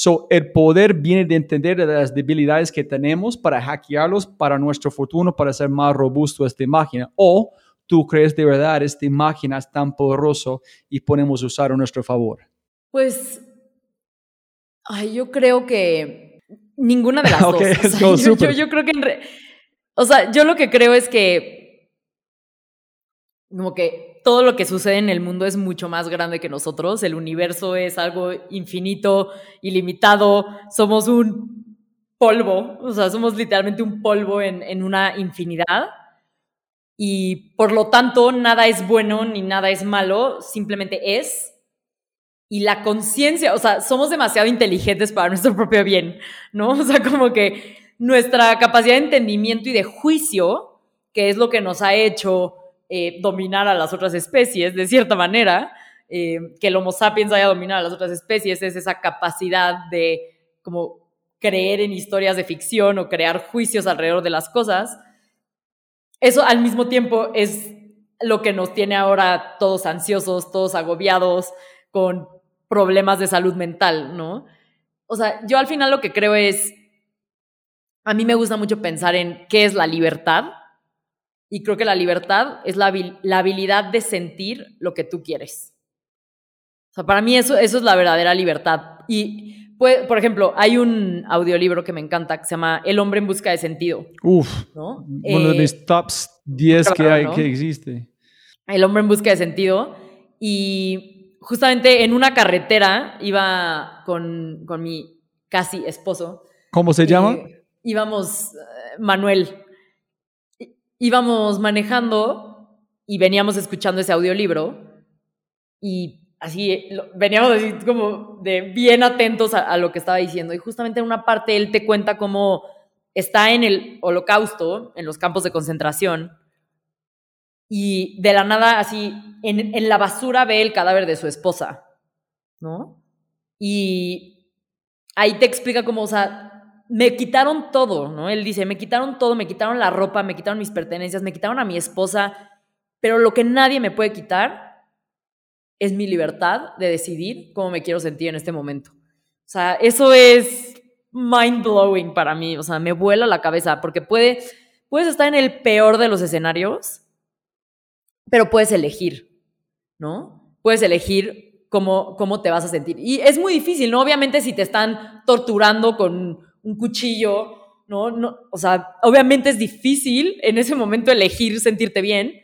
So, el poder viene de entender las debilidades que tenemos para hackearlos para nuestro futuro, para ser más robusto esta máquina. O tú crees de verdad esta máquina es tan poderoso y podemos usar a nuestro favor? Pues, ay, yo creo que ninguna de las dos. yo, creo que, o sea, yo lo que creo es que, como que todo lo que sucede en el mundo es mucho más grande que nosotros. El universo es algo infinito, ilimitado. Somos un polvo, o sea, somos literalmente un polvo en, en una infinidad y por lo tanto nada es bueno ni nada es malo, simplemente es. Y la conciencia, o sea, somos demasiado inteligentes para nuestro propio bien, ¿no? O sea, como que nuestra capacidad de entendimiento y de juicio, que es lo que nos ha hecho eh, dominar a las otras especies, de cierta manera, eh, que el Homo sapiens haya dominado a las otras especies, es esa capacidad de como creer en historias de ficción o crear juicios alrededor de las cosas eso al mismo tiempo es lo que nos tiene ahora todos ansiosos, todos agobiados, con problemas de salud mental, ¿no? O sea, yo al final lo que creo es, a mí me gusta mucho pensar en qué es la libertad y creo que la libertad es la, habilidad de sentir lo que tú quieres. O sea, para mí eso, eso es la verdadera libertad. Y por ejemplo, hay un audiolibro que me encanta que se llama El hombre en busca de sentido. Uf, uno de mis eh, tops 10 que, hay, que existe. El hombre en busca de sentido. Y justamente en una carretera iba con, con mi casi esposo. ¿Cómo se llama? Eh, íbamos, eh, Manuel, íbamos manejando y veníamos escuchando ese audiolibro y así, veníamos así como de bien atentos a, lo que estaba diciendo. Y justamente en una parte él te cuenta cómo está en el holocausto, en los campos de concentración, y de la nada, así, en, en la basura ve el cadáver de su esposa, ¿no? Y ahí te explica cómo, o sea, me quitaron todo, ¿no? Él dice, me quitaron todo, me quitaron la ropa, me quitaron mis pertenencias, me quitaron a mi esposa, pero lo que nadie me puede quitar es mi libertad de decidir cómo me quiero sentir en este momento. O sea, eso es mind blowing para mí, o sea, me vuela la cabeza porque puede, puedes estar en el peor de los escenarios, pero puedes elegir, ¿no? Puedes elegir cómo, cómo te vas a sentir. Y es muy difícil, ¿no? Obviamente si te están torturando con un cuchillo, ¿no? no o sea, obviamente es difícil en ese momento elegir sentirte bien,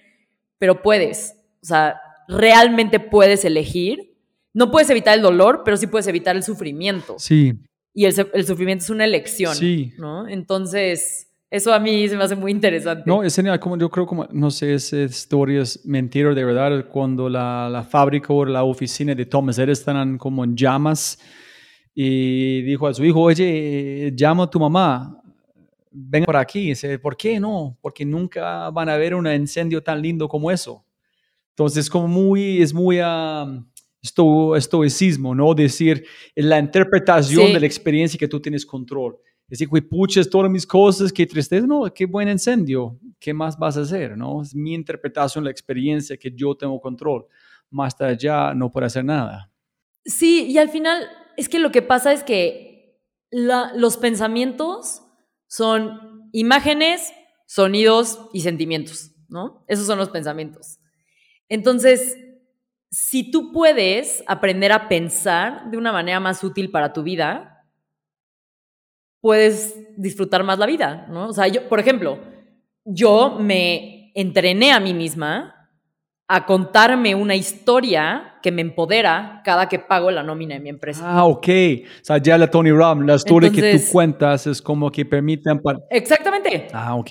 pero puedes. O sea, realmente puedes elegir. No puedes evitar el dolor, pero sí puedes evitar el sufrimiento. Sí. y el, el sufrimiento es una elección, Sí. ¿no? Entonces, eso a mí se me hace muy interesante. No, es genial, como yo creo como, no sé, esa historia es mentira de verdad, cuando la, la fábrica o la oficina de Thomas Edison como en llamas y dijo a su hijo, oye, llama a tu mamá, venga por aquí. Y dice, ¿por qué no? Porque nunca van a ver un incendio tan lindo como eso. Entonces, como muy, es muy um, esto, estoicismo, ¿no? Decir, la interpretación Sí. de la experiencia que tú tienes control. Decir, güey, puches todas mis cosas, qué tristeza, no, qué buen incendio, ¿qué más vas a hacer, no? Es mi interpretación, la experiencia que yo tengo control. Más allá no puedo hacer nada. Sí, y al final es que lo que pasa es que la- los pensamientos son imágenes, sonidos y sentimientos, ¿no? Esos son los pensamientos. Entonces, si tú puedes aprender a pensar de una manera más útil para tu vida, puedes disfrutar más la vida, ¿no? O sea, yo, por ejemplo, yo me entrené a mí misma a contarme una historia que me empodera cada que pago la nómina de mi empresa. Ah, ok. O sea, ya la Tony Robbins, la historia que tú cuentas es como que permiten... para- Exactamente. Ah, ok.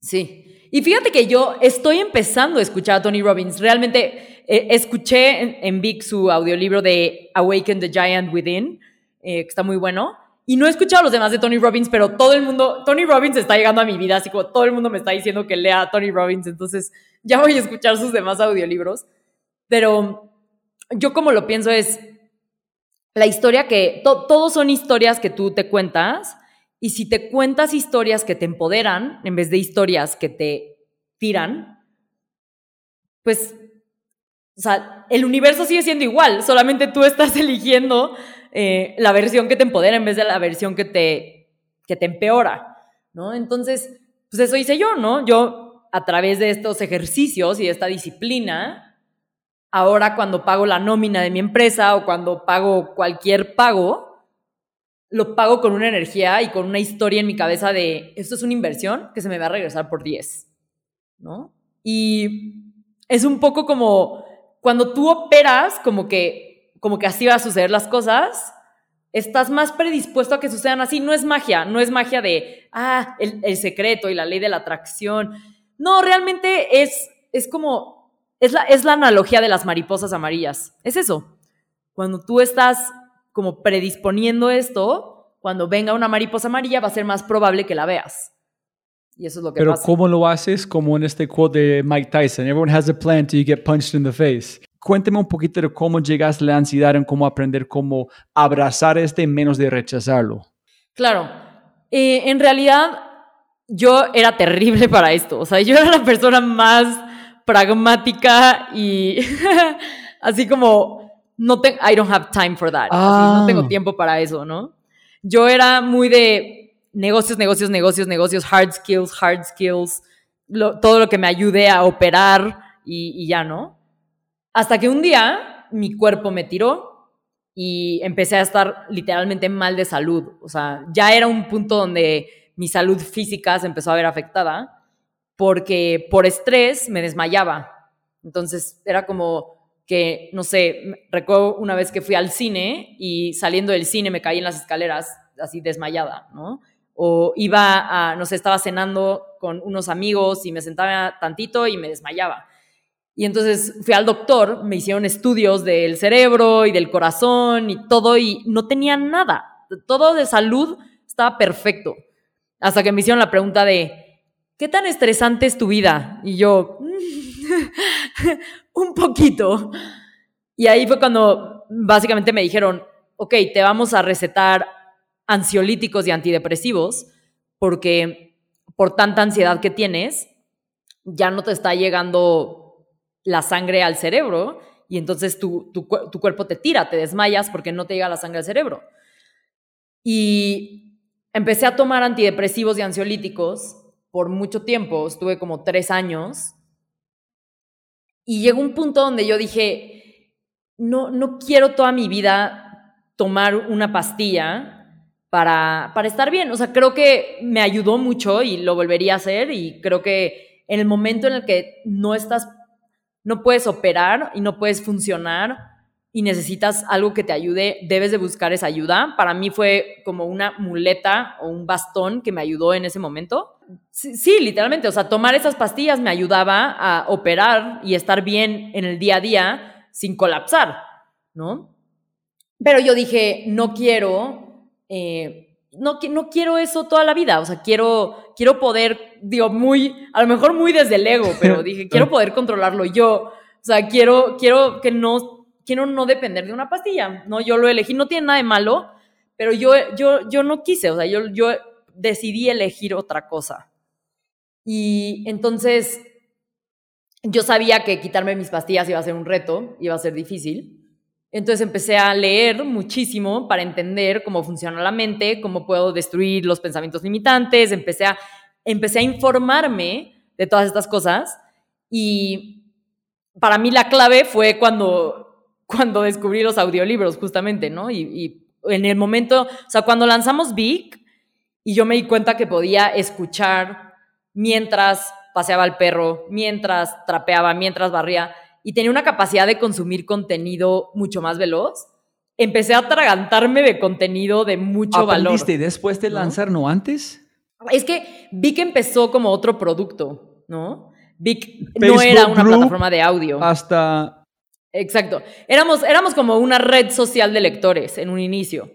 Sí. Y fíjate que yo estoy empezando a escuchar a Tony Robbins. Realmente eh, escuché en, en Vic su audiolibro de Awaken the Giant Within, eh, que está muy bueno. Y no he escuchado los demás de Tony Robbins, pero todo el mundo, Tony Robbins está llegando a mi vida, así como todo el mundo me está diciendo que lea a Tony Robbins, entonces ya voy a escuchar sus demás audiolibros. Pero yo como lo pienso es la historia que, to- todos son historias que tú te cuentas y si te cuentas historias que te empoderan en vez de historias que te tiran, pues, o sea, el universo sigue siendo igual, solamente tú estás eligiendo eh, la versión que te empodera en vez de la versión que te, que te empeora, ¿no? Entonces, pues eso hice yo, ¿no? Yo, a través de estos ejercicios y de esta disciplina, ahora cuando pago la nómina de mi empresa o cuando pago cualquier pago, lo pago con una energía y con una historia en mi cabeza de esto es una inversión que se me va a regresar por 10, ¿no? Y es un poco como cuando tú operas como que, como que así va a suceder las cosas, estás más predispuesto a que sucedan así. No es magia, no es magia de, ah, el, el secreto y la ley de la atracción. No, realmente es, es como, es la, es la analogía de las mariposas amarillas. Es eso. Cuando tú estás como predisponiendo esto, cuando venga una mariposa amarilla va a ser más probable que la veas. Y eso es lo que Pero pasa. ¿cómo lo haces? Como en este quote de Mike Tyson, everyone has a plan till you get punched in the face. Cuéntame un poquito de cómo llegas a la ansiedad, en cómo aprender cómo abrazar este menos de rechazarlo. Claro. Eh, en realidad, yo era terrible para esto. O sea, yo era la persona más pragmática y así como, no te, I don't have time for that. Así, Ah. no tengo tiempo para eso, ¿no? Yo era muy de negocios, negocios, negocios, negocios, hard skills, hard skills, lo- todo lo que me ayude a operar y, y ya, ¿no? Hasta que un día mi cuerpo me tiró y empecé a estar literalmente mal de salud. O sea, ya era un punto donde mi salud física se empezó a ver afectada porque por estrés me desmayaba. Entonces era como que, no sé, recuerdo una vez que fui al cine y saliendo del cine me caí en las escaleras así desmayada, ¿no? O iba a, no sé, estaba cenando con unos amigos y me sentaba tantito y me desmayaba. Y entonces fui al doctor, me hicieron estudios del cerebro y del corazón y todo y no tenía nada. Todo de salud estaba perfecto. Hasta que me hicieron la pregunta de, ¿qué tan estresante es tu vida? Y yo, un poquito. Y ahí fue cuando básicamente me dijeron, ok, te vamos a recetar ansiolíticos y antidepresivos porque por tanta ansiedad que tienes, ya no te está llegando la sangre al cerebro y entonces tu, tu, tu cuerpo te tira, te desmayas porque no te llega la sangre al cerebro. Y empecé a tomar antidepresivos y ansiolíticos por mucho tiempo, estuve como tres años, y llegó un punto donde yo dije, no, no quiero toda mi vida tomar una pastilla para, para estar bien. O sea, creo que me ayudó mucho y lo volvería a hacer y creo que en el momento en el que no estás, no puedes operar y no puedes funcionar y necesitas algo que te ayude, debes de buscar esa ayuda. Para mí fue como una muleta o un bastón que me ayudó en ese momento. Sí, sí, literalmente, o sea, tomar esas pastillas me ayudaba a operar y estar bien en el día a día sin colapsar, ¿no? Pero yo dije, no quiero, eh, no, no quiero eso toda la vida, o sea, quiero, quiero poder, digo, muy, a lo mejor muy desde el ego, pero dije, quiero poder controlarlo yo, o sea, quiero, quiero que no, quiero no depender de una pastilla, ¿no? Yo lo elegí, no tiene nada de malo, pero yo, yo, yo no quise, o sea, yo, yo decidí elegir otra cosa. Y entonces yo sabía que quitarme mis pastillas iba a ser un reto, iba a ser difícil. Entonces empecé a leer muchísimo para entender cómo funciona la mente, cómo puedo destruir los pensamientos limitantes, empecé a, empecé a informarme de todas estas cosas y para mí la clave fue cuando, cuando descubrí los audiolibros justamente, ¿no? Y, y en el momento, o sea, cuando lanzamos Vic y yo me di cuenta que podía escuchar mientras paseaba al perro, mientras trapeaba, mientras barría, y tenía una capacidad de consumir contenido mucho más veloz, empecé a atragantarme de contenido de mucho valor. ¿Aprendiste después de lanzar, no antes? Es que Vic empezó como otro producto, ¿no? Vic no era una Group plataforma de audio. Hasta Exacto. Éramos, éramos como una red social de lectores en un inicio.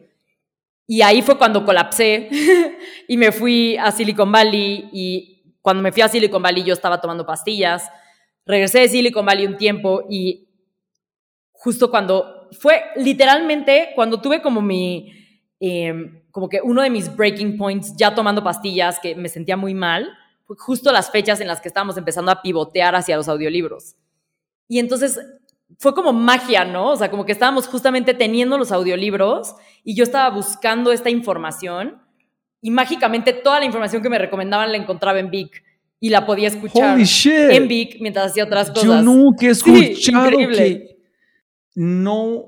Y ahí fue cuando colapsé y me fui a Silicon Valley y cuando me fui a Silicon Valley yo estaba tomando pastillas. Regresé de Silicon Valley un tiempo y justo cuando fue literalmente cuando tuve como mi, eh, como que uno de mis breaking points ya tomando pastillas que me sentía muy mal, fue justo las fechas en las que estábamos empezando a pivotear hacia los audiolibros. Y entonces fue como magia, ¿no? O sea, como que estábamos justamente teniendo los audiolibros y yo estaba buscando esta información y mágicamente toda la información que me recomendaban la encontraba en Vic y la podía escuchar Holy shit. en Vic mientras hacía otras cosas. Yo nunca he Sí, escuchado increíble. que no...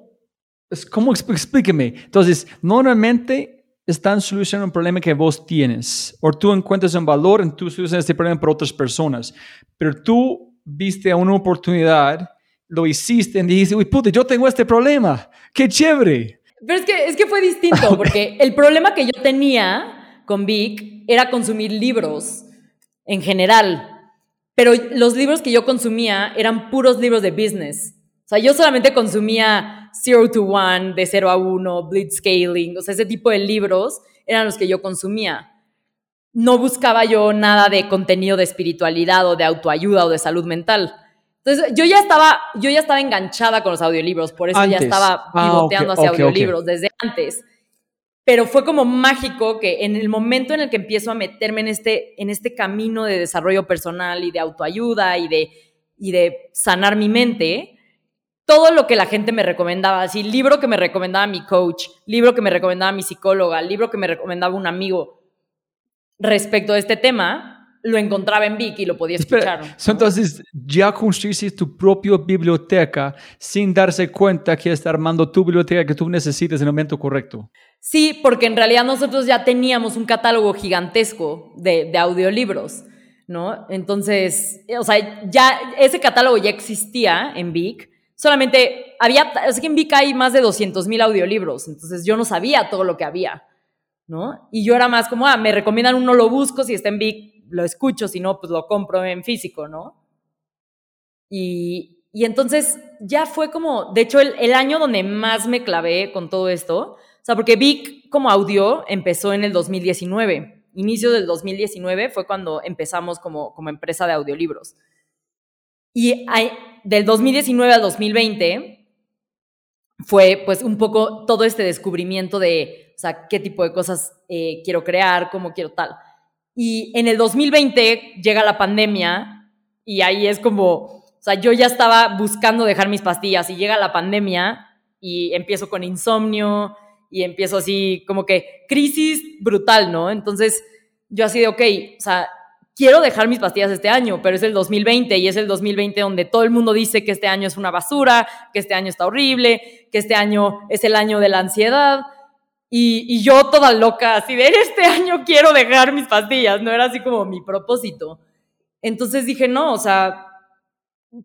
es- ¿Cómo? Expl- Explíqueme. Entonces, normalmente están solucionando un problema que vos tienes o tú encuentras un valor en tu solucionar este problema para otras personas, pero tú viste una oportunidad, lo hiciste y dijiste, uy, puta, yo tengo este problema. ¡Qué chévere! Pero es que, es que fue distinto, porque el problema que yo tenía con Vic era consumir libros en general. Pero los libros que yo consumía eran puros libros de business. O sea, yo solamente consumía Zero to One, de 0 a 1, Blitzscaling, o sea, ese tipo de libros eran los que yo consumía. No buscaba yo nada de contenido de espiritualidad o de autoayuda o de salud mental. Entonces, yo ya estaba, yo ya estaba enganchada con los audiolibros, por eso ya estaba Ah, pivoteando hacia audiolibros desde antes. Pero fue como mágico que en el momento en el que empiezo a meterme en este, en este camino de desarrollo personal y de autoayuda y de, y de sanar mi mente, todo lo que la gente me recomendaba, así, libro que me recomendaba mi coach, libro que me recomendaba mi psicóloga, libro que me recomendaba un amigo respecto a este tema, lo encontraba en Vic y lo podía escuchar. Entonces ya construiste tu propia biblioteca sin darse cuenta que está armando tu biblioteca que tú necesitas en el momento correcto. Sí, porque en realidad nosotros ya teníamos un catálogo gigantesco de, de audiolibros, ¿no? Entonces, o sea, ya ese catálogo ya existía en Vic, solamente había, es que en Vic hay más de 200 mil audiolibros, entonces yo no sabía todo lo que había, ¿no? Y yo era más como, ah, me recomiendan uno, lo busco, si está en Vic, lo escucho, si no, pues lo compro en físico, ¿no? Y, y entonces ya fue como, de hecho, el, el año donde más me clavé con todo esto, o sea, porque Vic como audio empezó en el 2019. Inicio del 2019 fue cuando empezamos como, como empresa de audiolibros. Y hay- del 2019 al 2020 fue pues un poco todo este descubrimiento de, o sea, qué tipo de cosas eh, quiero crear, cómo quiero tal. Y en el 2020 llega la pandemia y ahí es como, o sea, yo ya estaba buscando dejar mis pastillas y llega la pandemia y empiezo con insomnio y empiezo así como que crisis brutal, ¿no? Entonces yo así de, ok, o sea, quiero dejar mis pastillas este año, pero es el 2020 y es el 2020 donde todo el mundo dice que este año es una basura, que este año está horrible, que este año es el año de la ansiedad. Y, yo toda loca, así de este año quiero dejar mis pastillas, no era así como mi propósito. Entonces dije, no, o sea,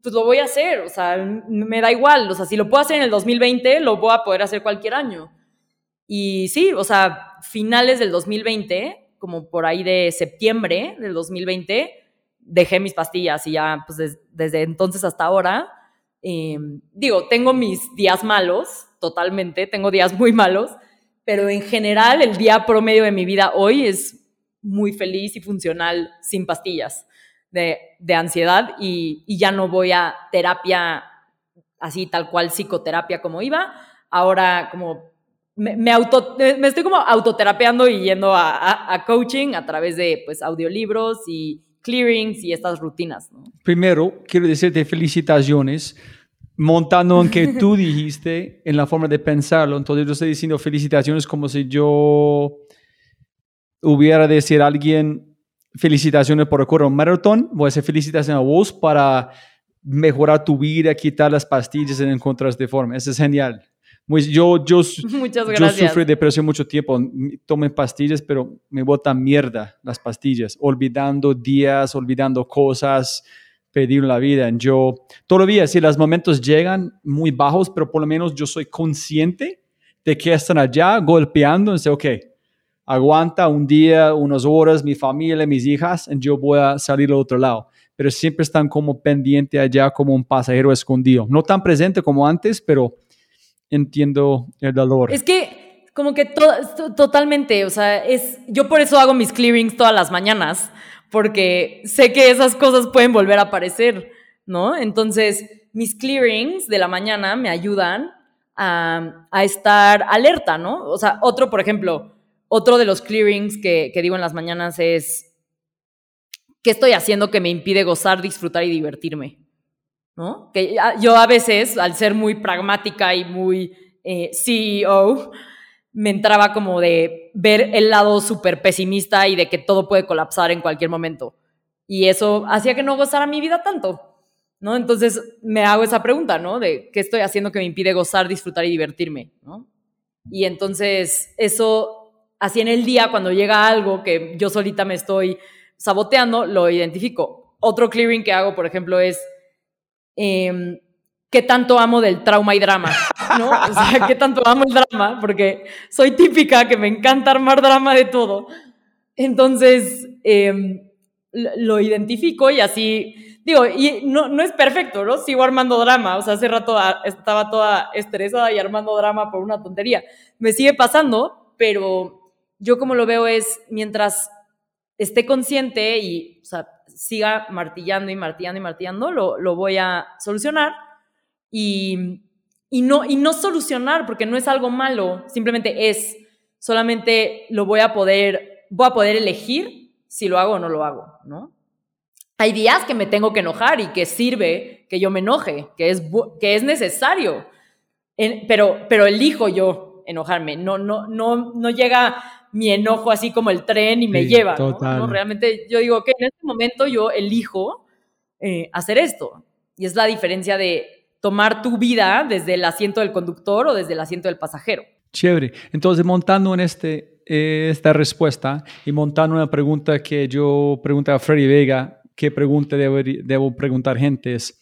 pues lo voy a hacer, o sea, me da igual, o sea, si lo puedo hacer en el 2020, lo voy a poder hacer cualquier año. Y sí, o sea, finales del 2020, como por ahí de septiembre del 2020, dejé mis pastillas y ya, pues desde entonces hasta ahora, eh, digo, tengo mis días malos, totalmente, tengo días muy malos, pero en general el día promedio de mi vida hoy es muy feliz y funcional sin pastillas de, de ansiedad y, y, ya no voy a terapia así tal cual psicoterapia como iba. Ahora como me, me, auto, me estoy como autoterapeando y yendo a, a, a, coaching a través de pues audiolibros y clearings y estas rutinas. ¿no? Primero, quiero decirte felicitaciones montando en que tú dijiste en la forma de pensarlo. Entonces yo estoy diciendo felicitaciones como si yo hubiera de decir a alguien felicitaciones por correr un maratón. Voy a hacer felicitaciones a vos para mejorar tu vida, quitar las pastillas en encontrar de forma. Eso es genial. Pues yo, yo, Muchas yo gracias. sufrí depresión mucho tiempo. Tomé pastillas, pero me botan mierda las pastillas. Olvidando días, olvidando cosas, pedir la vida. Yo todavía, si los momentos llegan muy bajos, pero por lo menos yo soy consciente de que están allá golpeando. Y sé, ok, aguanta un día, unas horas, mi familia, mis hijas, y yo voy a salir al otro lado. Pero siempre están como pendiente allá, como un pasajero escondido. No tan presente como antes, pero entiendo el dolor. Es que como que to totalmente, o sea, es yo por eso hago mis clearings todas las mañanas, porque sé que esas cosas pueden volver a aparecer, ¿no? Entonces, mis clearings de la mañana me ayudan a, estar alerta, ¿no? O sea, otro, por ejemplo, otro de los clearings que, digo en las mañanas es, ¿qué estoy haciendo que me impide gozar, disfrutar y divertirme? ¿no? Que yo a veces, al ser muy pragmática y muy eh, CEO, me entraba como de ver el lado súper pesimista y de que todo puede colapsar en cualquier momento. Y eso hacía que no gozara mi vida tanto, ¿no? Entonces me hago esa pregunta, ¿no? De qué estoy haciendo que me impide gozar, disfrutar y divertirme, ¿no? Y entonces eso, así en el día, cuando llega algo que yo solita me estoy saboteando, lo identifico. Otro clearing que hago, por ejemplo, es eh, qué tanto amo del trauma y drama, ¿no? O sea, qué tanto amo el drama, porque soy típica que me encanta armar drama de todo. Entonces, eh, lo identifico y así, digo, y no, no es perfecto, ¿no? Sigo armando drama, o sea, hace rato estaba toda estresada y armando drama por una tontería. Me sigue pasando, pero yo como lo veo es, mientras esté consciente y, siga martillando y martillando y martillando, lo, lo voy a solucionar. Y, y, no, y no solucionar, porque no es algo malo, simplemente es, solamente lo voy a poder, voy a poder elegir si lo hago o no lo hago, ¿no? Hay días que me tengo que enojar y que sirve que yo me enoje, que es, que es necesario, en, pero, pero elijo yo enojarme, no, no, no, no llega mi enojo así como el tren y me Sí, lleva. ¿no? total. ¿no? Realmente yo digo que en este momento yo elijo eh, hacer esto. Y es la diferencia de tomar tu vida desde el asiento del conductor o desde el asiento del pasajero. Chévere. Entonces, montando en este, eh, esta respuesta y montando una pregunta que yo pregunté a Freddy Vega, ¿qué pregunta debo, debo preguntar gente? Es,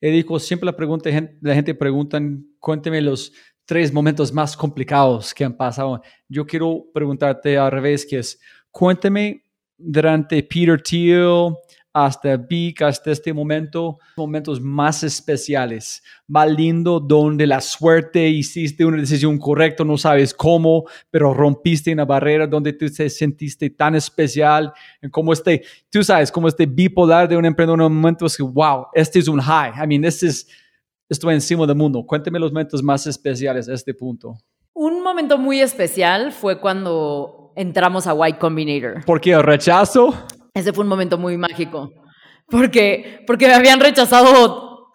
él dijo, siempre la, pregunta, la gente pregunta, cuénteme los tres momentos más complicados que han pasado. Yo quiero preguntarte al revés, que es, cuéntame durante Peter Thiel hasta Vic, hasta este momento, momentos más especiales, más lindo, donde la suerte hiciste una decisión correcta, no sabes cómo, pero rompiste una barrera donde tú te sentiste tan especial, en como este, tú sabes, como este bipolar de un emprendedor, en un momento es que, wow, este es un high, I mean, this is, estoy encima del mundo. Cuéntame los momentos más especiales a este punto. Un momento muy especial fue cuando entramos a Y Combinator. ¿Por qué el rechazo? Ese fue un momento muy mágico. Porque, porque me habían rechazado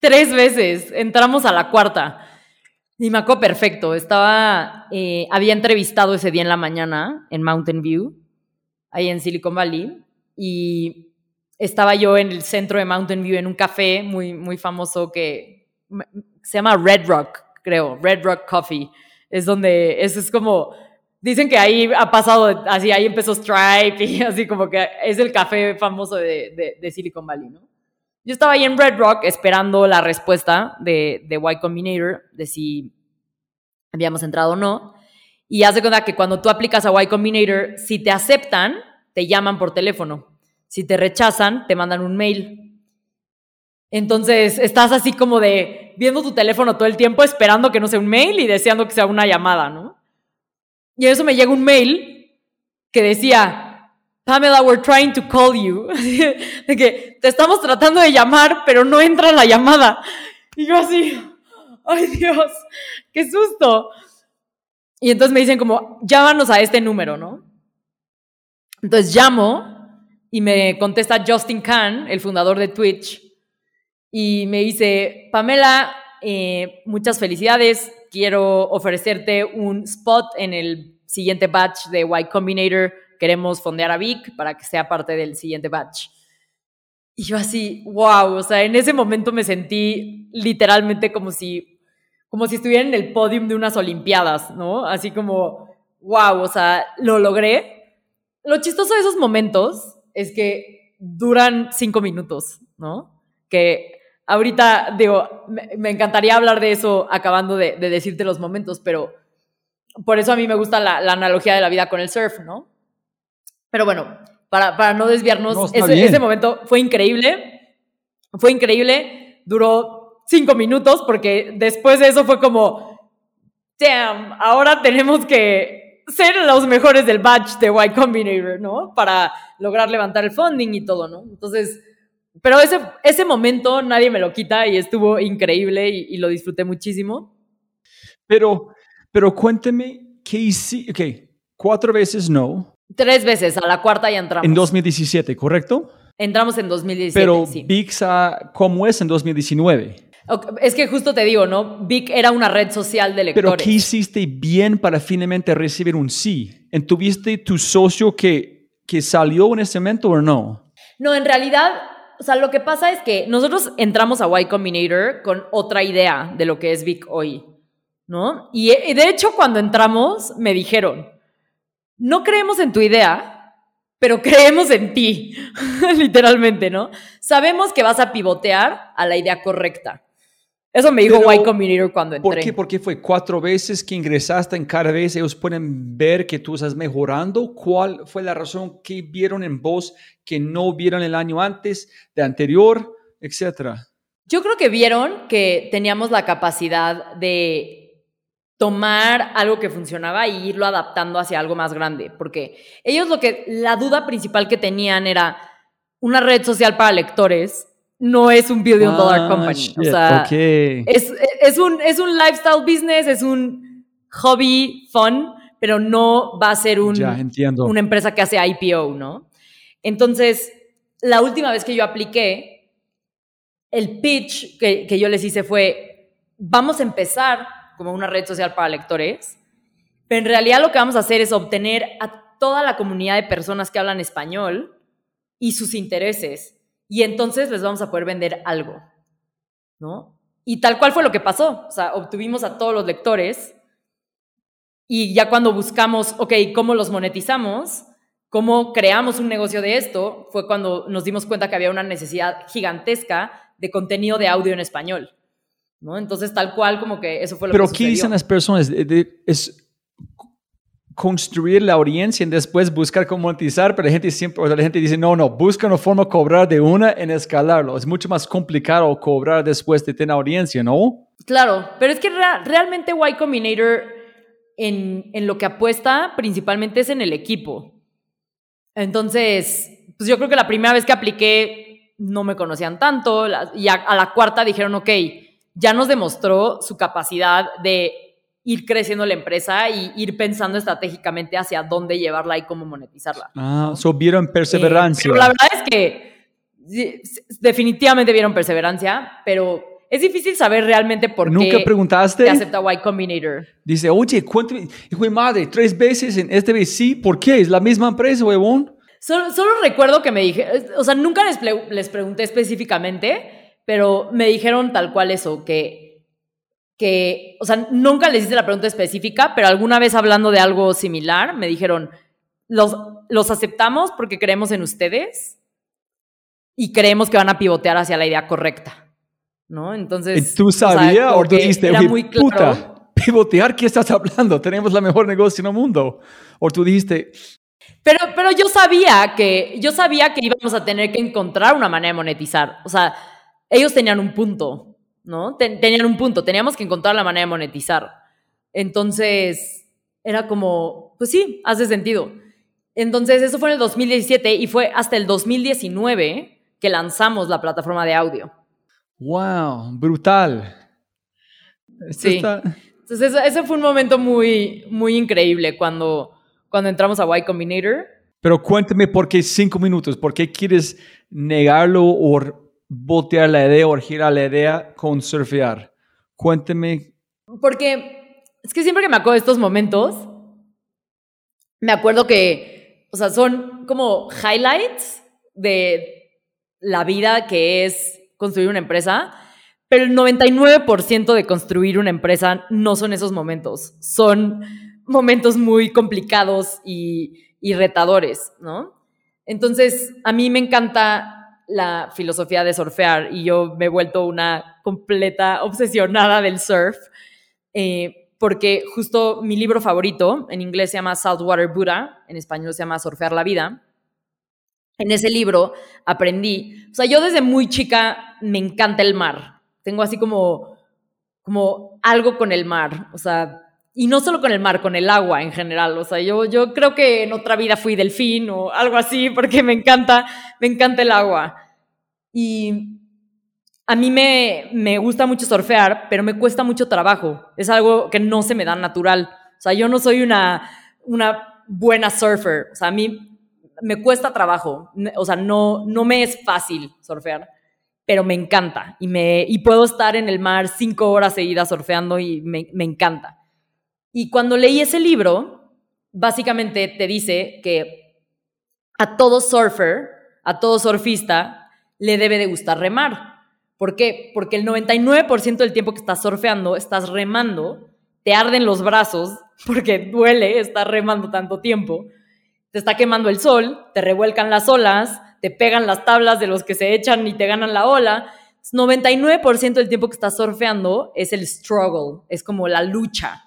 tres veces. Entramos a la cuarta. Y me acuerdo perfecto. Estaba, eh, había entrevistado ese día en la mañana en Mountain View, ahí en Silicon Valley. Y estaba yo en el centro de Mountain View en un café muy, muy famoso que se llama Red Rock, creo. Red Rock Coffee. Es donde, eso es como Dicen que ahí ha pasado, así ahí empezó Stripe y así como que es el café famoso de, Silicon Valley, ¿no? Yo estaba ahí en Red Rock esperando la respuesta de, de Y Combinator, de si habíamos entrado o no. Y haz de cuenta que cuando tú aplicas a Y Combinator, si te aceptan, te llaman por teléfono. Si te rechazan, te mandan un mail. Entonces estás así como de viendo tu teléfono todo el tiempo, esperando que no sea un mail y deseando que sea una llamada, ¿no? Y eso me llega un mail que decía, Pamela, we're trying to call you. de que te estamos tratando de llamar, pero no entra la llamada. Y yo así, ay Dios, qué susto. Y entonces me dicen como, llámanos a este número, ¿no? Entonces llamo y me contesta Justin Khan, el fundador de Twitch, y me dice, Pamela, eh, muchas felicidades, quiero ofrecerte un spot en el siguiente batch de Y Combinator, queremos fondear a Vic para que sea parte del siguiente batch. Y yo así, wow, o sea, en ese momento me sentí literalmente como si, como si estuviera en el podium de unas Olimpiadas, ¿no? Así como, wow, o sea, lo logré. Lo chistoso de esos momentos es que duran cinco minutos, ¿no? Que ahorita, digo, me, encantaría hablar de eso acabando de, decirte los momentos, pero por eso a mí me gusta la, analogía de la vida con el surf, ¿no? Pero bueno, para, para no desviarnos, ese, ese, momento fue increíble, fue increíble, duró cinco minutos porque después de eso fue como, damn, ahora tenemos que ser los mejores del batch de Y Combinator, ¿no? Para lograr levantar el funding y todo, ¿no? Entonces, pero ese, ese momento nadie me lo quita y estuvo increíble y, lo disfruté muchísimo. Pero, pero cuénteme, ¿qué hiciste? Ok, cuatro veces no. Tres veces, a la cuarta ya entramos. En 2017, ¿correcto? Entramos en 2017. Pero sí. ¿cómo es en 2019? Es que justo te digo, ¿no? Vic era una red social de lectores. Pero ¿qué hiciste bien para finalmente recibir un sí? ¿Tuviste tu socio que, que salió en ese momento o no? No, en realidad o sea, lo que pasa es que nosotros entramos a Y Combinator con otra idea de lo que es Vic hoy, ¿no? Y, de hecho, cuando entramos, me dijeron, no creemos en tu idea, pero creemos en ti, literalmente, ¿no? Sabemos que vas a pivotear a la idea correcta. Eso me dijo Y Combinator cuando entré. ¿Por qué? Porque fue cuatro veces que ingresaste en cada vez. Ellos pueden ver que tú estás mejorando. ¿Cuál fue la razón que vieron en vos que no vieron el año antes, de anterior, etcétera? Yo creo que vieron que teníamos la capacidad de tomar algo que funcionaba e irlo adaptando hacia algo más grande. Porque ellos lo que, la duda principal que tenían era una red social para lectores no es un billion dollar ah, company. o sea, es, un, es un lifestyle business, es un hobby fun, pero no va a ser un, una empresa que hace IPO, ¿no? Entonces, la última vez que yo apliqué, el pitch que, que yo les hice fue, vamos a empezar como una red social para lectores, pero en realidad lo que vamos a hacer es obtener a toda la comunidad de personas que hablan español y sus intereses y entonces les vamos a poder vender algo, ¿no? Y tal cual fue lo que pasó, o sea, obtuvimos a todos los lectores y ya cuando buscamos, ok, ¿cómo los monetizamos? ¿Cómo creamos un negocio de esto? Fue cuando nos dimos cuenta que había una necesidad gigantesca de contenido de audio en español, ¿no? Entonces, tal cual como que eso fue lo Pero que ¿qué dicen las personas? Es, construir la audiencia y después buscar cómo monetizar, pero la gente siempre, la gente dice, no, no, busca una forma de cobrar de una en escalarlo. Es mucho más complicado cobrar después de tener audiencia, ¿no? Claro, pero es que realmente Y Combinator en, en lo que apuesta principalmente es en el equipo. Entonces, pues yo creo que la primera vez que apliqué no me conocían tanto y a la cuarta dijeron, ok, ya nos demostró su capacidad de ir creciendo la empresa y ir pensando estratégicamente hacia dónde llevarla y cómo monetizarla. Ah, so vieron perseverancia. pero la verdad es que definitivamente vieron perseverancia, pero es difícil saber realmente por ¿Nunca qué ¿Nunca preguntaste? te acepta Y Combinator. Dice, oye, cuéntame, hijo de madre, tres veces en este vez sí, ¿por qué? ¿Es la misma empresa, huevón? Solo, solo recuerdo que me dije, o sea, nunca les, les pregunté específicamente, pero me dijeron tal cual eso, que que, o sea, nunca les hice la pregunta específica, pero alguna vez hablando de algo similar, me dijeron, los, los aceptamos porque creemos en ustedes y creemos que van a pivotear hacia la idea correcta, ¿no? Entonces... ¿Y ¿Tú o sea, sabías o tú que dijiste, era "Oye, muy claro. puta, pivotear, ¿qué estás hablando? Tenemos la mejor negocio en el mundo. O tú dijiste, Pero, pero yo sabía que, yo sabía que íbamos a tener que encontrar una manera de monetizar. O sea, ellos tenían un punto, ¿no? Ten- tenían un punto, teníamos que encontrar la manera de monetizar. Entonces, era como, pues sí, hace sentido. Entonces, eso fue en el 2017 y fue hasta el 2019 que lanzamos la plataforma de audio. wow, brutal. Esto Sí. está- Entonces, eso- ese fue un momento muy, muy increíble cuando, cuando entramos a Y Combinator. Pero cuéntame por qué cinco minutos, por qué quieres negarlo o voltear la idea o girar la idea con surfear. Cuéntame. Porque es que siempre que me acuerdo de estos momentos, me acuerdo que, o sea, son como highlights de la vida que es construir una empresa, pero el 99% de construir una empresa no son esos momentos, son momentos muy complicados y, y retadores, ¿no? Entonces, a mí me encanta la filosofía de surfear y yo me he vuelto una completa obsesionada del surf, eh, porque justo mi libro favorito, en inglés se llama Saltwater Buddha, en español se llama Surfear la Vida. En ese libro aprendí, o sea, yo desde muy chica me encanta el mar, tengo así como, como algo con el mar, o sea, y no solo con el mar, con el agua en general. O sea, yo, yo creo que en otra vida fui delfín o algo así, porque me encanta, me encanta el agua. Y a mí me, me gusta mucho surfear, pero me cuesta mucho trabajo. Es algo que no se me da natural. O sea, yo no soy una, una buena surfer. O sea, a mí me cuesta trabajo. O sea, no, no me es fácil surfear, pero me encanta. Y, me, y puedo estar en el mar cinco horas seguidas surfeando y me, me encanta. Y cuando leí ese libro, básicamente te dice que a todo surfer, a todo surfista, le debe de gustar remar. ¿Por qué? Porque el 99% del tiempo que estás surfeando, estás remando, te arden los brazos, porque duele estar remando tanto tiempo, te está quemando el sol, te revuelcan las olas, te pegan las tablas de los que se echan y te ganan la ola. 99% del tiempo que estás surfeando es el struggle, es como la lucha.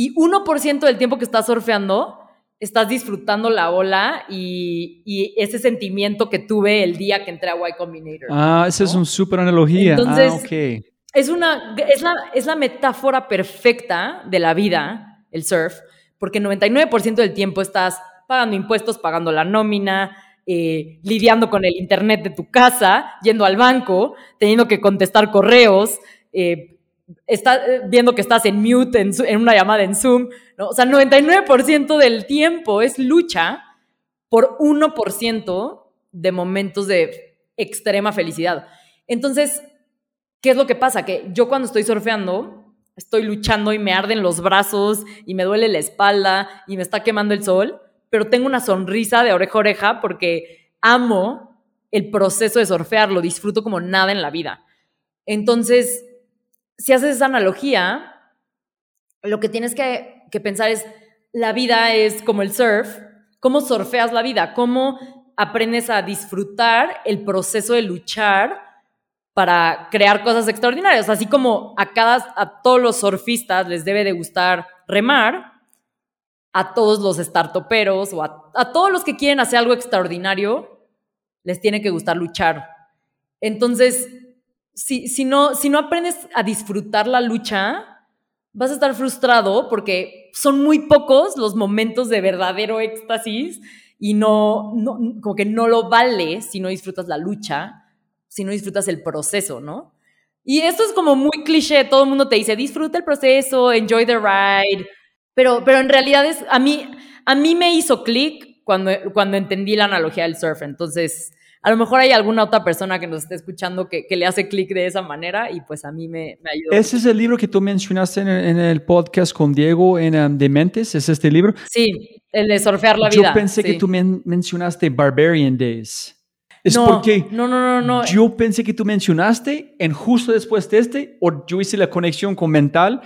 Y 1% del tiempo que estás surfeando, estás disfrutando la ola y, y, ese sentimiento que tuve el día que entré a Y Combinator. Ah, esa es una súper analogía. Entonces, ah, okay. es, una, es, la, es la metáfora perfecta de la vida, el surf, porque 99% del tiempo estás pagando impuestos, pagando la nómina, eh, lidiando con el internet de tu casa, yendo al banco, teniendo que contestar correos, eh, está viendo que estás en mute en, en una llamada en Zoom, ¿no? O sea, 99% del tiempo es lucha por 1% de momentos de extrema felicidad. Entonces, ¿qué es lo que pasa? Que yo cuando estoy surfeando, estoy luchando y me arden los brazos y me duele la espalda y me está quemando el sol, pero tengo una sonrisa de oreja a oreja porque amo el proceso de surfear, lo disfruto como nada en la vida. Entonces, si haces esa analogía, lo que tienes que, pensar es, la vida es como el surf, cómo surfeas la vida, cómo aprendes a disfrutar el proceso de luchar para crear cosas extraordinarias. Así como a, cada, a todos los surfistas les debe de gustar remar, a todos los startuperos o a todos los que quieren hacer algo extraordinario, les tiene que gustar luchar. Entonces, si, si, no, si no aprendes a disfrutar la lucha, vas a estar frustrado porque son muy pocos los momentos de verdadero éxtasis y no, no, como que no lo vale si no disfrutas la lucha, si no disfrutas el proceso, ¿no? Y esto es como muy cliché, todo el mundo te dice, disfruta el proceso, enjoy the ride, pero, pero en realidad es, a mí, a mí me hizo clic cuando, cuando entendí la analogía del surf, entonces a lo mejor hay alguna otra persona que nos esté escuchando que, que le hace clic de esa manera y pues a mí me, me ayudó. ¿Ese es el libro que tú mencionaste en el, en el podcast con Diego en um, Dementes? ¿Es este libro? Sí, el de surfear la vida. Yo pensé sí. que tú men mencionaste Barbarian Days. Es no, porque no, no, no, no. yo pensé que tú mencionaste en justo después de este, o yo hice la conexión con Mental,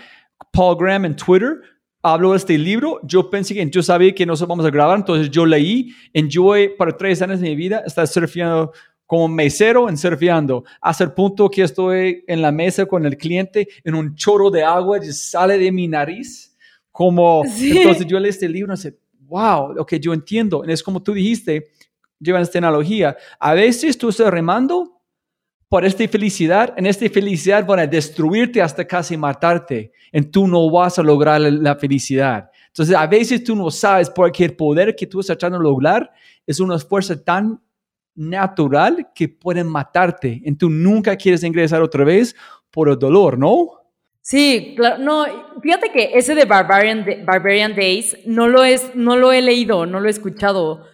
Paul Graham en Twitter, habló de este libro, yo pensé que yo sabía que no se vamos a grabar, entonces yo leí, enjoy para tres años de mi vida, estar surfeando como mesero en surfeando, hasta el punto que estoy en la mesa con el cliente en un chorro de agua que sale de mi nariz. Como, Sí. entonces yo leí este libro y sé, wow, ok, yo entiendo. Es como tú dijiste, llevan esta analogía. A veces tú estás remando por esta felicidad, en esta felicidad van a destruirte hasta casi matarte, y tú no vas a lograr la- felicidad. Entonces, a veces tú no sabes porque el poder que tú estás tratando de lograr es una fuerza tan natural que puede matarte. Y tú nunca quieres ingresar otra vez por el dolor, ¿no? Sí, claro. No, fíjate que ese de Barbarian, Barbarian Days no lo, es, no lo he leído, no lo he escuchado.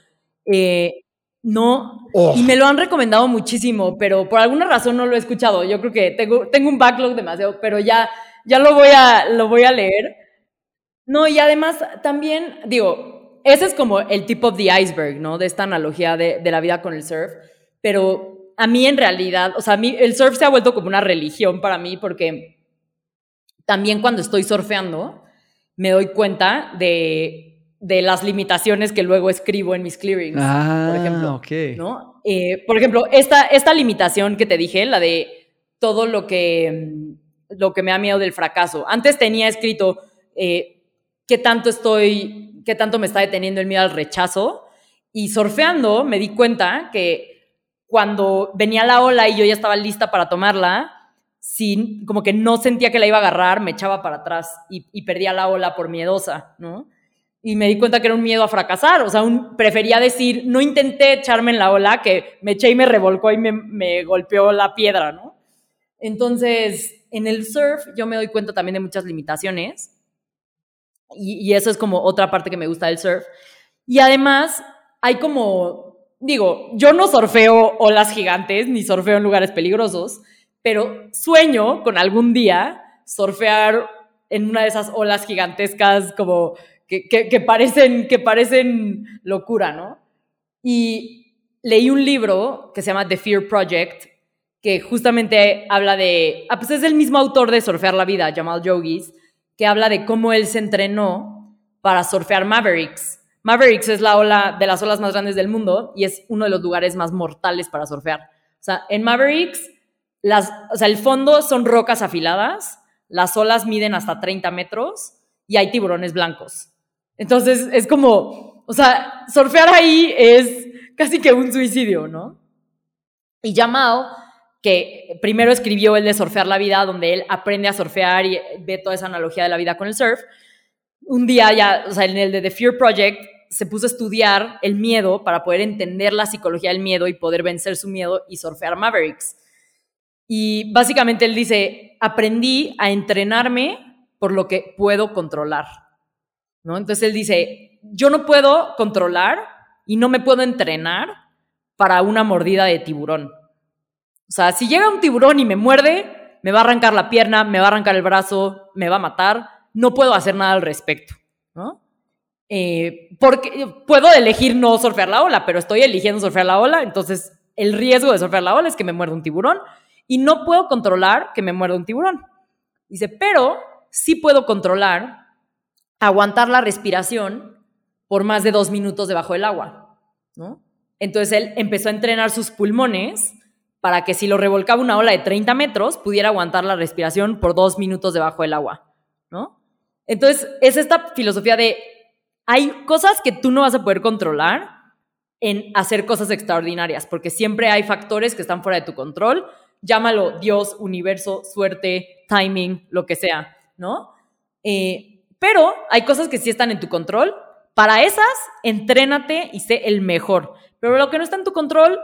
Eh, no, y me lo han recomendado muchísimo, pero por alguna razón no lo he escuchado. Yo creo que tengo, tengo un backlog demasiado, pero ya, ya lo, voy a, lo voy a leer. No, y además también, digo, ese es como el tip of the iceberg, ¿no? De esta analogía de, de la vida con el surf, pero a mí en realidad, o sea, a mí el surf se ha vuelto como una religión para mí porque también cuando estoy surfeando me doy cuenta de, de las limitaciones que luego escribo en mis clearings, por ejemplo. Ah, ok. ¿no? Eh, por ejemplo, esta, esta limitación que te dije, la de todo lo que, mm, lo que me da miedo del fracaso. Antes tenía escrito eh, qué tanto estoy, qué tanto me está deteniendo el miedo al rechazo. Y surfeando me di cuenta que cuando venía la ola y yo ya estaba lista para tomarla, sin, como que no sentía que la iba a agarrar, me echaba para atrás y, y perdía la ola por miedosa, ¿no? Y me di cuenta que era un miedo a fracasar, o sea, prefería decir, no intenté echarme en la ola, que me eché y me revolcó y me, me golpeó la piedra, ¿no? Entonces, en el surf yo me doy cuenta también de muchas limitaciones y, y eso es como otra parte que me gusta del surf. Y además hay como, digo, yo no surfeo olas gigantes ni surfeo en lugares peligrosos, pero sueño con algún día surfear en una de esas olas gigantescas como que, parecen, que parecen locura, ¿no? Y leí un libro que se llama The Fear Project, que justamente habla de, ah, pues es el mismo autor de Surfear la Vida, Jamal Yogis, que habla de cómo él se entrenó para surfear Mavericks. Mavericks es la ola de las olas más grandes del mundo y es uno de los lugares más mortales para surfear. O sea, en Mavericks, las, o sea, el fondo son rocas afiladas, las olas miden hasta 30 metros y hay tiburones blancos. Entonces es como, o sea, surfear ahí es casi que un suicidio, ¿no? Y Jamal, que primero escribió el de Surfear la Vida, donde él aprende a surfear y ve toda esa analogía de la vida con el surf, un día ya, o sea, en el de The Fear Project, se puso a estudiar el miedo para poder entender la psicología del miedo y poder vencer su miedo y surfear Mavericks. Y básicamente él dice, aprendí a entrenarme por lo que puedo controlar. ¿No? Entonces él dice, yo no puedo controlar y no me puedo entrenar para una mordida de tiburón. O sea, si llega un tiburón y me muerde, me va a arrancar la pierna, me va a arrancar el brazo, me va a matar, no puedo hacer nada al respecto, ¿no? Eh, porque puedo elegir no surfear la ola, pero estoy eligiendo surfear la ola, entonces el riesgo de surfear la ola es que me muerda un tiburón y no puedo controlar que me muerda un tiburón. Dice, pero sí puedo controlar aguantar la respiración por más de dos minutos debajo del agua, ¿no? Entonces él empezó a entrenar sus pulmones para que si lo revolcaba una ola de 30 metros, pudiera aguantar la respiración por dos minutos debajo del agua, ¿no? Entonces, es esta filosofía de, hay cosas que tú no vas a poder controlar en hacer cosas extraordinarias, porque siempre hay factores que están fuera de tu control, llámalo Dios, universo, suerte, timing, lo que sea, ¿no? Eh, pero hay cosas que sí están en tu control. Para esas, entrénate y sé el mejor. Pero lo que no está en tu control,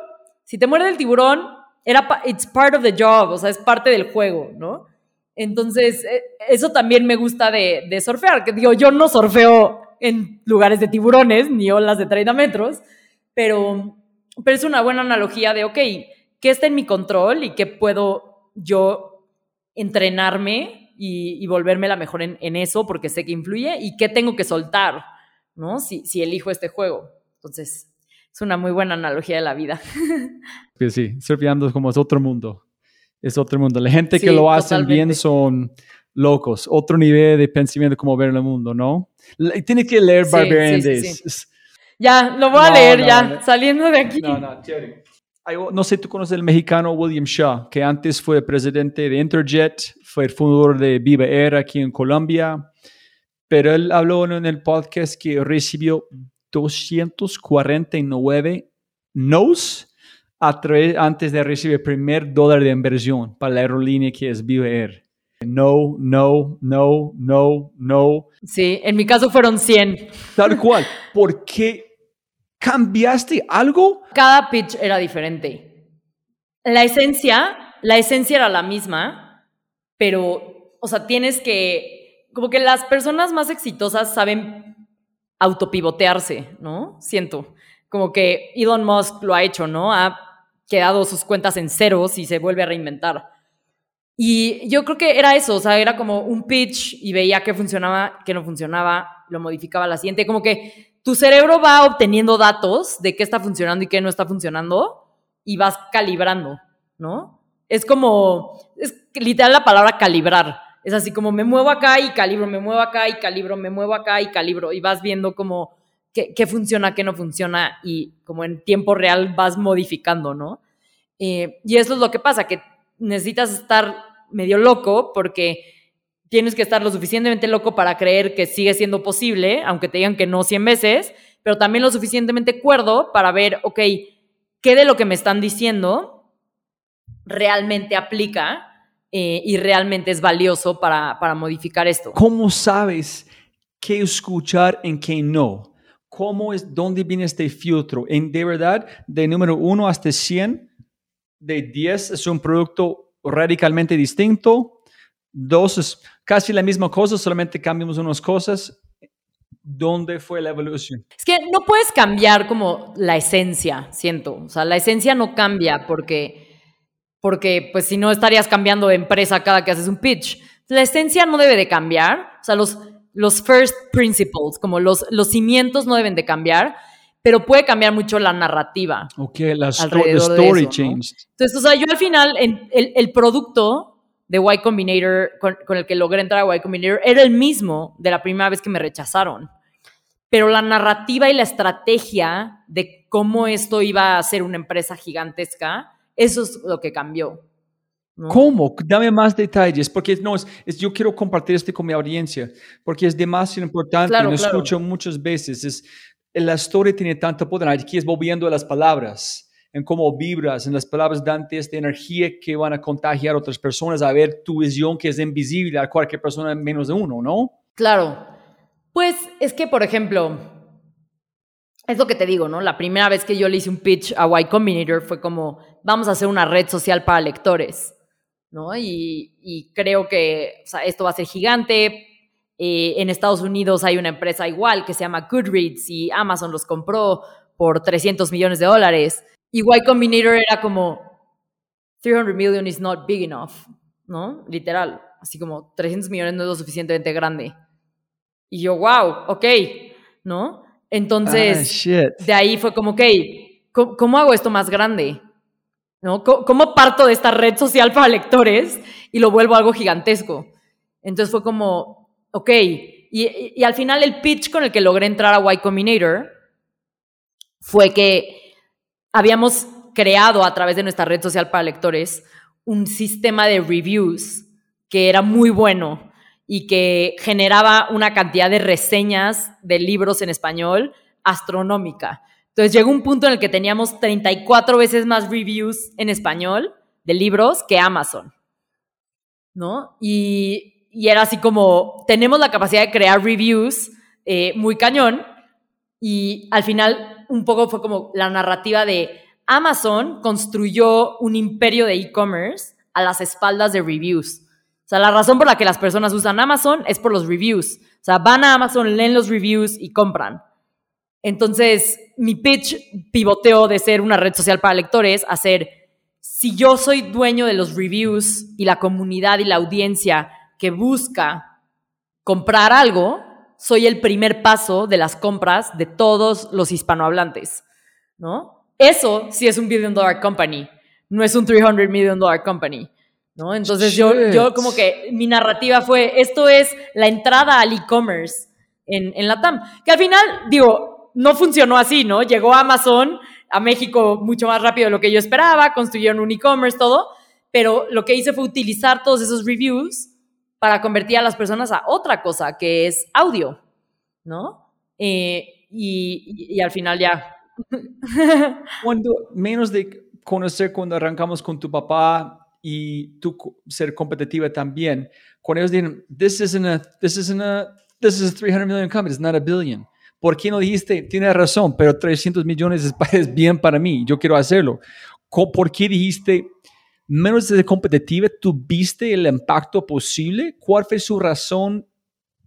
si te muerde el tiburón, era it's part of the job, o sea, es parte del juego, ¿no? Entonces, eso también me gusta de, de surfear, que digo, yo no surfeo en lugares de tiburones, ni olas de 30 metros, pero, pero es una buena analogía de, ok, ¿qué está en mi control y qué puedo yo entrenarme y, y volverme la mejor en, en, eso porque sé que influye y qué tengo que soltar, ¿no? Si, si elijo este juego. Entonces, es una muy buena analogía de la vida. Sí, surfeando es como es otro mundo. Es otro mundo. La gente sí, que lo hacen bien son locos. Otro nivel de pensamiento como ver el mundo, ¿no? Tienes que leer Barbarian sí, Days. Sí, ya, lo voy a no, leer no, ya, no. saliendo de aquí. No, no, chévere. No sé, tú conoces el mexicano William Shaw, que antes fue presidente de Interjet, fue el fundador de Viva Air aquí en Colombia, pero él habló en el podcast que recibió 249 nos a antes de recibir el primer dólar de inversión para la aerolínea que es Viva Air. No, no, no, no, no. Sí, en mi caso fueron 100. Tal cual. ¿Por qué cambiaste algo? Cada pitch era diferente. La esencia, la esencia era la misma, pero, o sea, tienes que, como que las personas más exitosas saben autopivotearse, ¿no? Siento. Como que Elon Musk lo ha hecho, ¿no? Ha quedado sus cuentas en ceros y se vuelve a reinventar. Y yo creo que era eso, o sea, era como un pitch y veía qué funcionaba, qué no funcionaba, lo modificaba a la siguiente, como que tu cerebro va obteniendo datos de qué está funcionando y qué no está funcionando y vas calibrando, ¿no? Es como, es literal la palabra calibrar, es así como me muevo acá y calibro, me muevo acá y calibro, me muevo acá y calibro y vas viendo como qué, qué funciona, qué no funciona y como en tiempo real vas modificando, ¿no? Eh, y eso es lo que pasa, que necesitas estar medio loco porque tienes que estar lo suficientemente loco para creer que sigue siendo posible, aunque te digan que no 100 veces, pero también lo suficientemente cuerdo para ver, ok, qué de lo que me están diciendo realmente aplica eh, y realmente es valioso para, para modificar esto. ¿Cómo sabes qué escuchar en qué no? ¿Cómo es, dónde viene este filtro? En de verdad, de número 1 hasta 100, de 10 es un producto radicalmente distinto. Dos es casi la misma cosa, solamente cambiamos unas cosas. ¿Dónde fue la evolución? Es que no puedes cambiar como la esencia, siento. O sea, la esencia no cambia porque, porque pues si no estarías cambiando de empresa cada que haces un pitch. La esencia no debe de cambiar. O sea, los, los first principles, como los, los cimientos no deben de cambiar, pero puede cambiar mucho la narrativa. Ok, la Alrededor de story eso, ¿no? changed. Entonces, o sea, yo al final, en- el, el producto de Y Combinator, con, con el que logré entrar a Y Combinator, era el mismo de la primera vez que me rechazaron. Pero la narrativa y la estrategia de cómo esto iba a ser una empresa gigantesca, eso es lo que cambió. ¿no? ¿Cómo? Dame más detalles, porque no, es, es- yo quiero compartir esto con mi audiencia, porque es demasiado importante, Claro, lo claro. escucho muchas veces, es, la historia tiene tanto poder, aquí es volviendo a las palabras, en cómo vibras, en las palabras dan esta energía que van a contagiar a otras personas, a ver tu visión que es invisible a cualquier persona menos de uno, ¿no? Claro. Pues es que, por ejemplo, es lo que te digo, ¿no? La primera vez que yo le hice un pitch a Y Combinator fue como, vamos a hacer una red social para lectores, ¿no? Y, y creo que o sea, esto va a ser gigante. Eh, en Estados Unidos hay una empresa igual que se llama Goodreads y Amazon los compró por 300 millones de dólares. Y Y Combinator era como, 300 million is not big enough, ¿no? Literal. Así como 300 millones no es lo suficientemente grande. Y yo, wow, ok, ¿no? Entonces, Ah, de ahí fue como, ok, ¿cómo, cómo hago esto más grande? ¿No? ¿Cómo, parto de esta red social para lectores y lo vuelvo algo gigantesco? Entonces fue como, ok, y, y- y al final el pitch con el que logré entrar a Y Combinator fue que habíamos creado a través de nuestra red social para lectores un sistema de reviews que era muy bueno y que generaba una cantidad de reseñas de libros en español astronómica. Entonces llegó un punto en el que teníamos 34 veces más reviews en español de libros que Amazon, ¿no? Y, era así como, tenemos la capacidad de crear reviews eh, muy cañón y al final un poco fue como la narrativa de Amazon construyó un imperio de e-commerce a las espaldas de reviews. O sea, la razón por la que las personas usan Amazon es por los reviews. O sea, van a Amazon, leen los reviews y compran. Entonces, mi pitch pivoteó de ser una red social para lectores a ser, si yo soy dueño de los reviews y la comunidad y la audiencia que busca comprar algo, soy el primer paso de las compras de todos los hispanohablantes, ¿no? Eso sí es un billion dollar company, no es un 300 million dollar company, ¿no? Entonces yo, yo como que mi narrativa fue, esto es la entrada al e-commerce en, en la TAM, que al final, digo, no funcionó así, ¿no? Llegó Amazon, a México mucho más rápido de lo que yo esperaba, construyeron un e-commerce, todo, pero lo que hice fue utilizar todos esos reviews para convertir a las personas a otra cosa, que es audio, ¿no? Eh, y, al final ya. cuando, menos de conocer cuando arrancamos con tu papá y tú ser competitiva también, cuando ellos dicen, this isn't a, this isn't a, this is a 300 million company, it's not a billion. ¿Por qué no dijiste, tiene razón, pero 300 millones es, es bien para mí, yo quiero hacerlo? ¿Por qué dijiste, menos de competitiva, tuviste el impacto posible? ¿Cuál fue su razón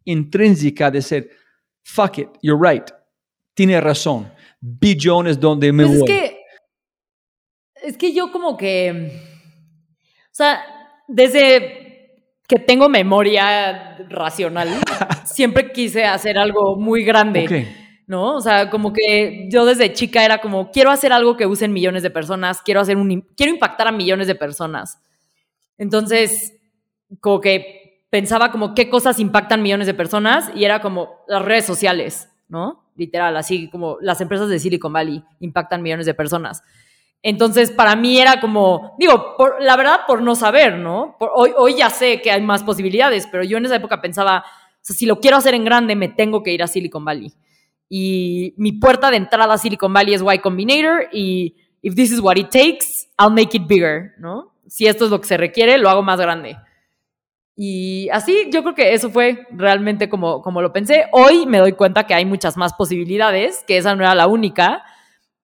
intrínseca de ser, fuck it, you're right, tiene razón, billones donde me pues voy? Es que, es que yo como que, o sea, desde que tengo memoria racional, siempre quise hacer algo muy grande. Ok. ¿No? O sea, como que yo desde chica era como, quiero hacer algo que usen millones de personas, quiero hacer un, quiero impactar a millones de personas. Entonces, como que pensaba como qué cosas impactan millones de personas y era como las redes sociales, ¿no? Literal, así como las empresas de Silicon Valley impactan millones de personas. Entonces, para mí era como, digo, por, la verdad, por no saber, ¿no? Hoy, hoy ya sé que hay más posibilidades, pero yo en esa época pensaba, si lo quiero hacer en grande, me tengo que ir a Silicon Valley. Y mi puerta de entrada a Silicon Valley es Y Combinator y if this is what it takes, I'll make it bigger, ¿no? Si esto es lo que se requiere, lo hago más grande. Y así yo creo que eso fue realmente como, como lo pensé. Hoy me doy cuenta que hay muchas más posibilidades, que esa no era la única,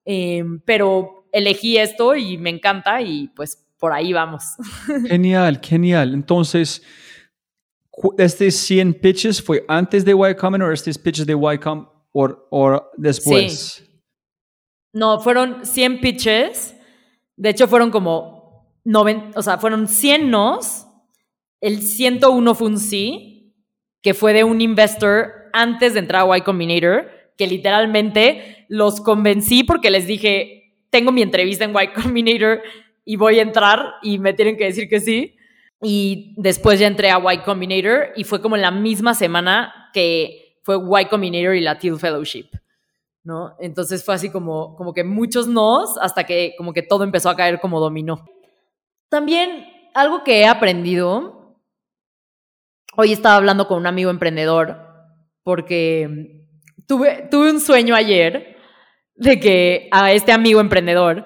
eh, pero elegí esto y me encanta y pues por ahí vamos. Genial, genial. Entonces, ¿este 100 pitches fue antes de Y Combinator o estos pitches de Y Com o, después? No, fueron 100 pitches. De hecho, fueron como 90, o sea, fueron 100 nos. El 101 fue un sí, que fue de un investor antes de entrar a Y Combinator, que literalmente los convencí porque les dije, tengo mi entrevista en Y Combinator y voy a entrar y me tienen que decir que sí. Y después ya entré a Y Combinator y fue como la misma semana que fue Y Combinator y la Teal Fellowship. ¿no? Entonces fue así como, como que muchos nos hasta que como que todo empezó a caer como dominó. También algo que he aprendido, hoy estaba hablando con un amigo emprendedor porque tuve, tuve un sueño ayer de que a este amigo emprendedor,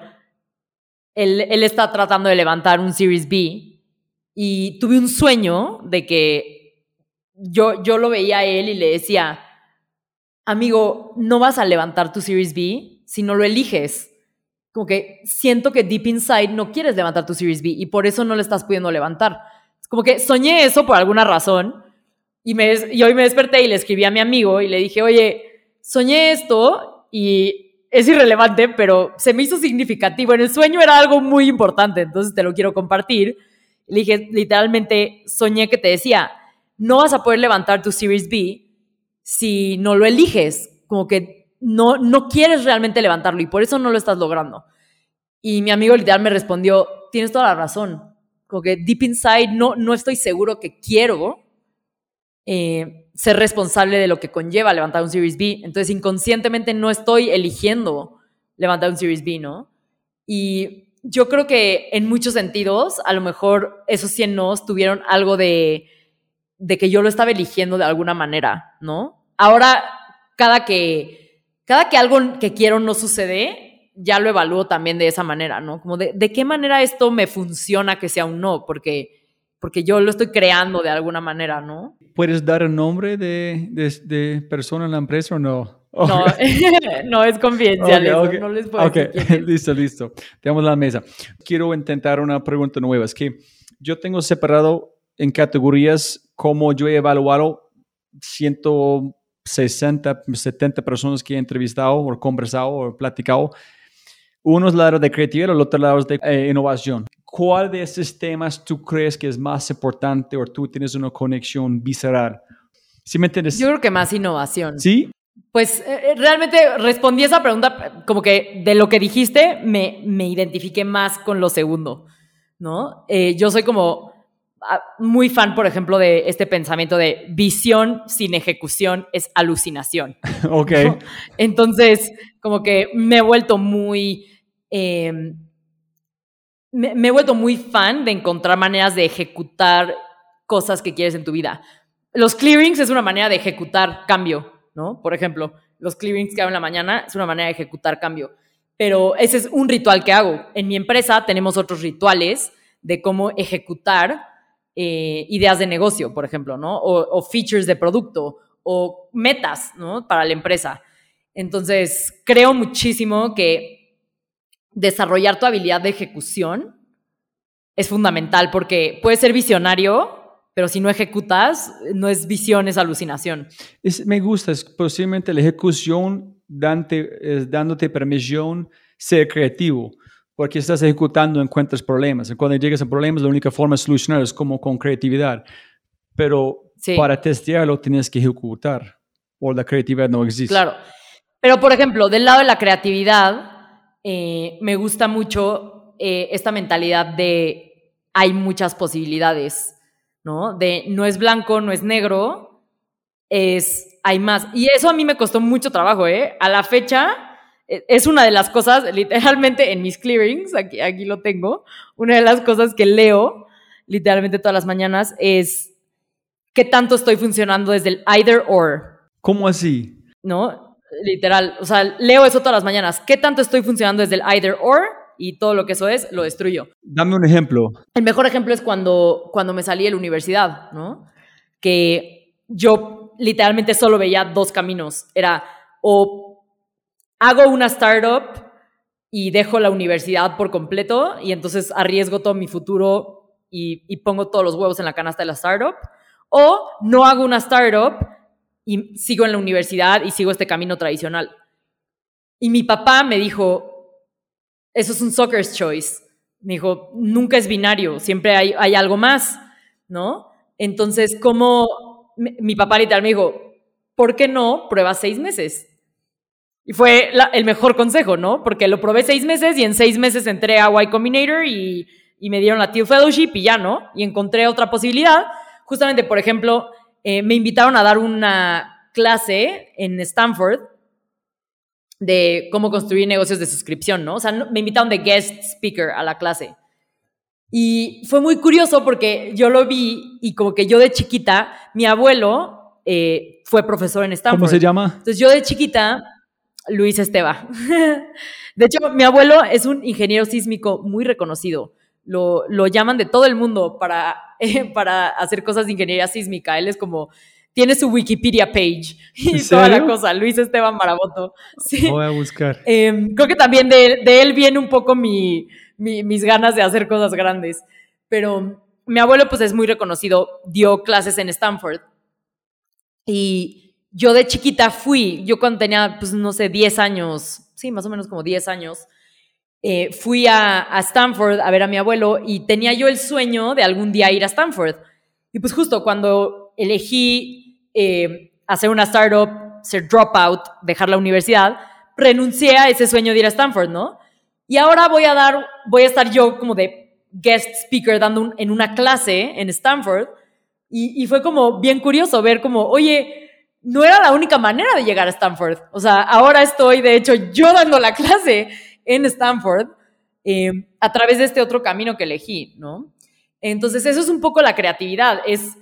él, él está tratando de levantar un Series B y tuve un sueño de que yo, yo lo veía a él y le decía, amigo, no vas a levantar tu Series B si no lo eliges. Como que siento que deep inside no quieres levantar tu Series B y por eso no lo estás pudiendo levantar. Como que soñé eso por alguna razón y, me, y hoy me desperté y le escribí a mi amigo y le dije, oye, soñé esto y es irrelevante, pero se me hizo significativo. En el sueño era algo muy importante, entonces te lo quiero compartir. Le dije, literalmente, soñé que te decía, no vas a poder levantar tu Series B si no lo eliges, como que no, no quieres realmente levantarlo y por eso no lo estás logrando. Y mi amigo literal me respondió, tienes toda la razón, como que deep inside no, no estoy seguro que quiero eh, ser responsable de lo que conlleva levantar un Series B, entonces inconscientemente no estoy eligiendo levantar un Series B, ¿no? Y yo creo que en muchos sentidos, a lo mejor esos 100 nos tuvieron algo de, de que yo lo estaba eligiendo de alguna manera, ¿no? Ahora, cada que, cada que algo que quiero no sucede, ya lo evalúo también de esa manera, ¿no? Como de, de qué manera esto me funciona que sea un no, porque, porque yo lo estoy creando de alguna manera, ¿no? ¿Puedes dar el nombre de, de, de persona en la empresa o no? No, no es confidencial Ok, eso, ok. no les puedo decir listo, listo. Tenemos la mesa. Quiero intentar una pregunta nueva. Es que yo tengo separado en categorías como yo he evaluado 160, 70 personas que he entrevistado o conversado o platicado. Uno es el lado de creatividad, el otro lado es de eh, innovación. ¿Cuál de estos temas tú crees que es más importante o tú tienes una conexión visceral? ¿Sí me entiendes? Yo creo que más innovación. ¿Sí? Pues eh, realmente respondí esa pregunta como que de lo que dijiste me, me identifiqué más con lo segundo, ¿no? Eh, yo soy como ah, muy fan, por ejemplo, de este pensamiento de visión sin ejecución es alucinación. Ok. ¿no? Entonces, como que me he vuelto muy... eh, me, he vuelto muy fan de encontrar maneras de ejecutar cosas que quieres en tu vida. Los clearings es una manera de ejecutar cambio, ¿no? Por ejemplo, los clearings que hago en la mañana es una manera de ejecutar cambio. Pero ese es un ritual que hago. En mi empresa tenemos otros rituales de cómo ejecutar eh, ideas de negocio, por ejemplo, ¿no? O, o features de producto o metas, ¿no? Para la empresa. Entonces, creo muchísimo que desarrollar tu habilidad de ejecución es fundamental porque puedes ser visionario, pero si no ejecutas, no es visión, es alucinación. Es- me gusta, es posiblemente la ejecución dante- es dándote permisión ser creativo, porque estás ejecutando encuentras problemas. Y cuando llegas a problemas, la única forma de solucionar es como con creatividad. Pero Sí. para testearlo tienes que ejecutar, o la creatividad no existe. Claro. Pero, por ejemplo, del lado de la creatividad, eh, me gusta mucho eh, esta mentalidad de hay muchas posibilidades, ¿no? De no es blanco, no es negro, es hay más. Y eso a mí me costó mucho trabajo, ¿eh? A la fecha, eh, es una de las cosas, literalmente en mis clearings, aquí, aquí lo tengo, una de las cosas que leo literalmente todas las mañanas es qué tanto estoy funcionando desde el either or. ¿Cómo así? ¿no? Literal, o sea, leo eso todas las mañanas. ¿Qué tanto estoy funcionando desde el either or? Y todo lo que eso es, lo destruyo. Dame un ejemplo. El mejor ejemplo es cuando, cuando me salí de la universidad, ¿no? Que yo literalmente solo veía dos caminos. Era o hago una startup y dejo la universidad por completo y entonces arriesgo todo mi futuro y, y pongo todos los huevos en la canasta de la startup. O no hago una startup y sigo en la universidad y sigo este camino tradicional. Y mi papá me dijo, eso es un soccer's choice. Me dijo, nunca es binario, siempre hay, hay algo más, ¿no? Entonces, como mi, papá literal me dijo, ¿por qué no pruebas seis meses? Y fue el mejor consejo, ¿no? Porque lo probé seis meses y en seis meses entré a Y Combinator y, y me dieron la Teal Fellowship y ya, ¿no? Y encontré otra posibilidad. Justamente, por ejemplo, eh, me invitaron a dar una clase en Stanford de cómo construir negocios de suscripción, ¿no? O sea, me invitaron de guest speaker a la clase. Y fue muy curioso porque yo lo vi y como que yo de chiquita, mi abuelo eh, fue profesor en Stanford. ¿Cómo se llama? Entonces yo de chiquita, Luis Esteba. De hecho, mi abuelo es un ingeniero sísmico muy reconocido. Lo, lo llaman de todo el mundo para, para hacer cosas de ingeniería sísmica. Él es como, tiene su Wikipedia page y ¿En toda la cosa. Luis Esteban Maraboto. Sí. Voy a buscar. Eh, creo que también de, de él viene un poco mi, mi- mis ganas de hacer cosas grandes. Pero mi abuelo pues es muy reconocido, dio clases en Stanford. Y yo de chiquita fui, yo cuando tenía, pues no sé, 10 años, sí, más o menos como 10 años, eh, fui a, a Stanford a ver a mi abuelo y tenía yo el sueño de algún día ir a Stanford. Y pues justo cuando elegí eh, hacer una startup, ser dropout, dejar la universidad, renuncié a ese sueño de ir a Stanford, ¿no? Y ahora voy a dar, voy a estar yo como de guest speaker dando un- en una clase en Stanford. Y, y fue como bien curioso ver como, oye, no era la única manera de llegar a Stanford. O sea, ahora estoy, de hecho, yo dando la clase en Stanford eh, a través de este otro camino que elegí, ¿no? Entonces, eso es un poco la creatividad. Es,